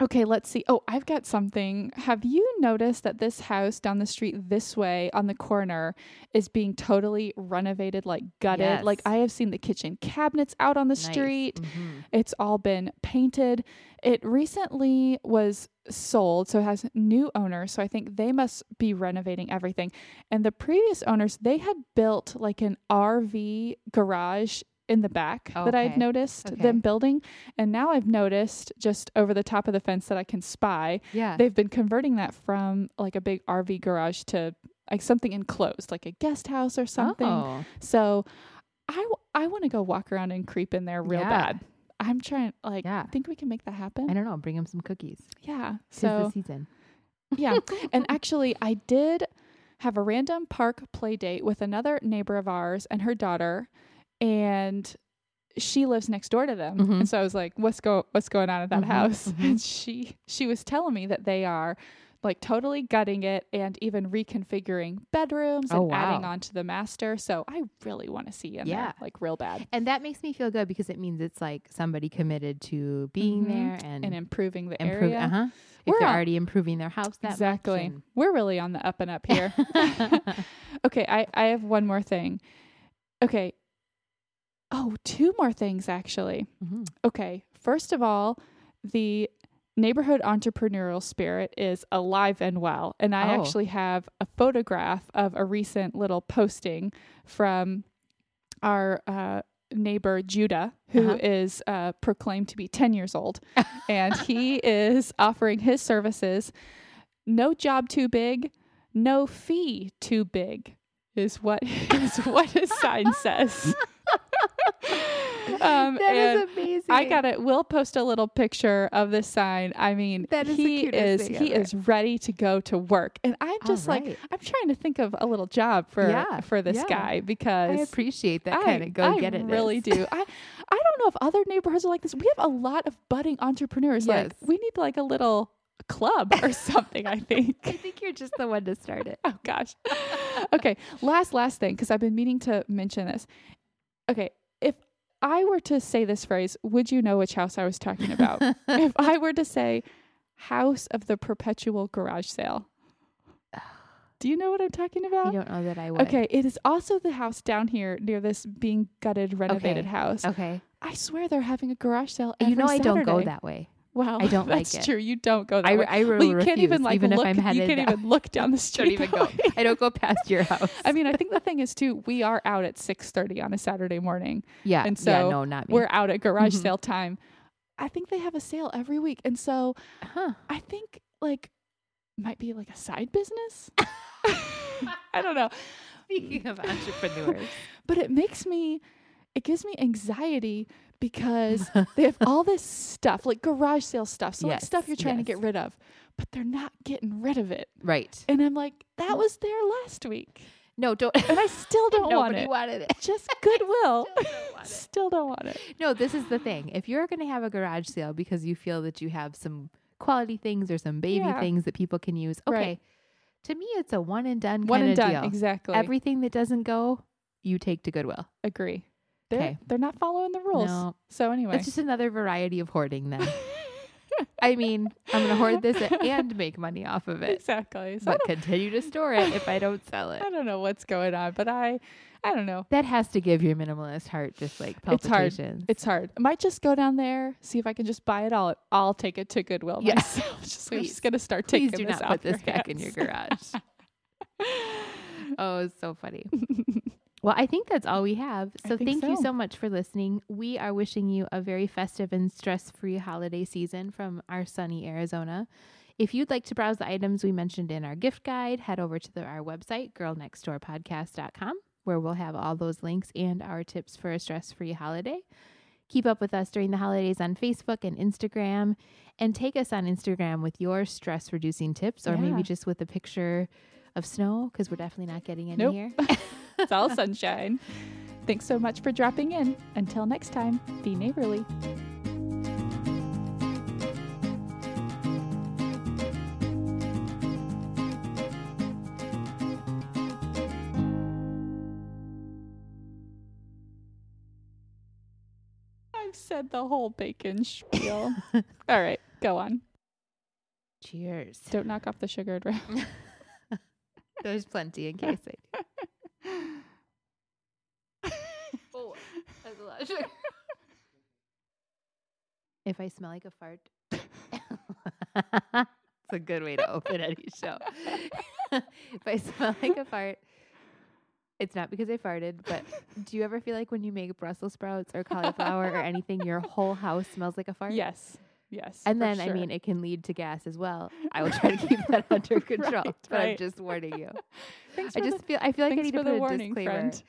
okay, let's see. Oh, I've got something. Have you noticed that this house down the street this way on the corner is being totally renovated, like gutted? Like I have seen the kitchen cabinets out on the
Nice.
street.
Mhm.
It's all been painted. It recently was sold, so it has new owners. So I think they must be renovating everything. And the previous owners, they had built like an RV garage in the back oh, that I'd noticed
Okay.
them building. And now I've noticed just over the top of the fence that I can spy,
Yeah.
they've been converting that from like a big RV garage to like something enclosed, like a guest house or something.
Oh.
So I, w- I want to go walk around and creep in there real
Yeah.
bad. I'm trying like
Yeah.
think we can make that happen.
I don't know. Bring him some cookies.
Yeah. So
the season.
yeah. and *laughs* actually I did have a random park play date with another neighbor of ours and her daughter and she lives next door to them.
Mhm.
And so I was like, what's go what's going on at that
Mhm,
house?
mhm. *laughs*
And she she was telling me that they are like totally gutting it and even reconfiguring bedrooms
Oh,
and adding on to the master. So I really want to see in
Yeah.
there like real bad.
And that makes me feel good because it means it's like somebody committed to being
Mhm.
there and,
And improving the
improve.
area.
Uh-huh. If
We're
they're
on-
already improving their house that
exactly. We're really on the up and up here. *laughs* *laughs* okay, I, I have one more thing. Okay. Oh, two more things actually.
Mhm.
Okay. First of all, the neighborhood entrepreneurial spirit is alive and well. And I
Oh.
actually have a photograph of a recent little posting from our uh, neighbor Judah, who is
Uh-huh.
uh, proclaimed to be 10 years old. *laughs* and he is offering his services. No job too big, no fee too big. Is what *laughs* is what his sign says. *laughs* *laughs* um,
That is amazing.
I got it. We'll post a little picture of this sign. I mean,
That is
he is he
ever.
is ready to go to work, and I'm just like. I'm trying to think of a little job for
Yeah,
for this
yeah.
guy because I
appreciate that
I-
kind of go
I
get it.
really do. I I don't know if other neighborhoods are like this. We have a lot of budding entrepreneurs. Like
Yes.
we need like a little club or *laughs* something. I think.
I think you're just the one to start it. *laughs*
Oh gosh. okay, last last thing because I've been meaning to mention this. Okay, I were to say this phrase, would you know which house I was talking about? *laughs* if I were to say house of the perpetual garage sale. Do you know what I'm talking
I
about?
don't know that I would.
Okay, it is also the house down here near this being gutted renovated
Okay.
house.
Okay.
I swear they're having a garage sale.
you know I don't go that way.
Wow,
I don't like it.
that's true. You don't go that
I,
way.
I
well,
will
you
refuse,
can't even like
even
look.
if I'm
you can't
that-
even look *laughs* down the
don't
street.
even go.
way. *laughs*
I don't go past your house.
I mean, I think the *laughs* thing is too. We are out at six thirty on a Saturday morning.
yeah,
and
yeah, no, not me.
We're out at garage
Mhm.
sale time. I think they have a sale every week, and so
huh.
I think like might be like a side business. I don't know,
Speaking of entrepreneurs,
but it makes me. It gives me anxiety because *laughs* they have all this stuff, like garage sale stuff, so like stuff you're trying to get rid of, but they're not getting rid of it.
right?
And I'm like, that was there last week,
No, don't.
and I still *laughs* don't want it.
wanted it.
Just goodwill. *laughs*
Still don't want it.
Still don't want it.
No, this is the thing. If you're going to have a garage sale because you feel that you have some quality things or some baby
Yeah.
things that people can use, okay.
Right.
To me, it's a one and done
One
kind
and
of
done.
deal.
Exactly.
Everything that doesn't go, you take to Goodwill.
Agree. They're,
'Kay.
they're not following the rules.
No,
So anyway,
it's just another variety of hoarding. Then, *laughs* I mean, I'm going to hoard this and make money off of it,
exactly. So
but continue to store it if I don't sell *laughs* it.
I don't know what's going on, but I, I don't know.
That has to give your minimalist heart just like
It's hard. It's hard. I might just go down there, see if I can just buy it all. I'll take it to Goodwill
Yeah.
myself. *laughs* just, I'm
Please.
just gonna start
Please
taking
do
this
not put this back in your garage. oh, it's so funny. Well, I think that's all we have. So thank you
so.
so much for listening. We are wishing you a very festive and stress free holiday season from our sunny Arizona. If you'd like to browse the items we mentioned in our gift guide, head over to the, our website, girlnextdoorpodcast.com, where we'll have all those links and our tips for a stress free holiday. Keep up with us during the holidays on Facebook and Instagram, and take us on Instagram with your stress reducing tips, or
Yeah.
maybe just with a picture of snow, because we're definitely not getting any
Nope.
here. *laughs*
it's all sunshine. Thanks so much for dropping in. Until next time, be neighborly. I've said the whole bacon spiel. *laughs* All right, go on.
Cheers.
Don't knock off the sugared round. *laughs*
There's plenty in case I do. That's a lot of sugar. If I smell like a fart, *laughs* it's a good way to open any show. *laughs* if I smell like a fart, it's not because I farted, but *laughs* do you ever feel like when you make Brussels sprouts or cauliflower or anything, your whole house smells like a fart?
Yes. Yes.
And then, I mean, it can lead to gas as well. I will try to keep that under control,
Right,
but I'm just warning you.
Thanks
I
for
just feel I feel like I need to put a
warning,
disclaimer.
friend.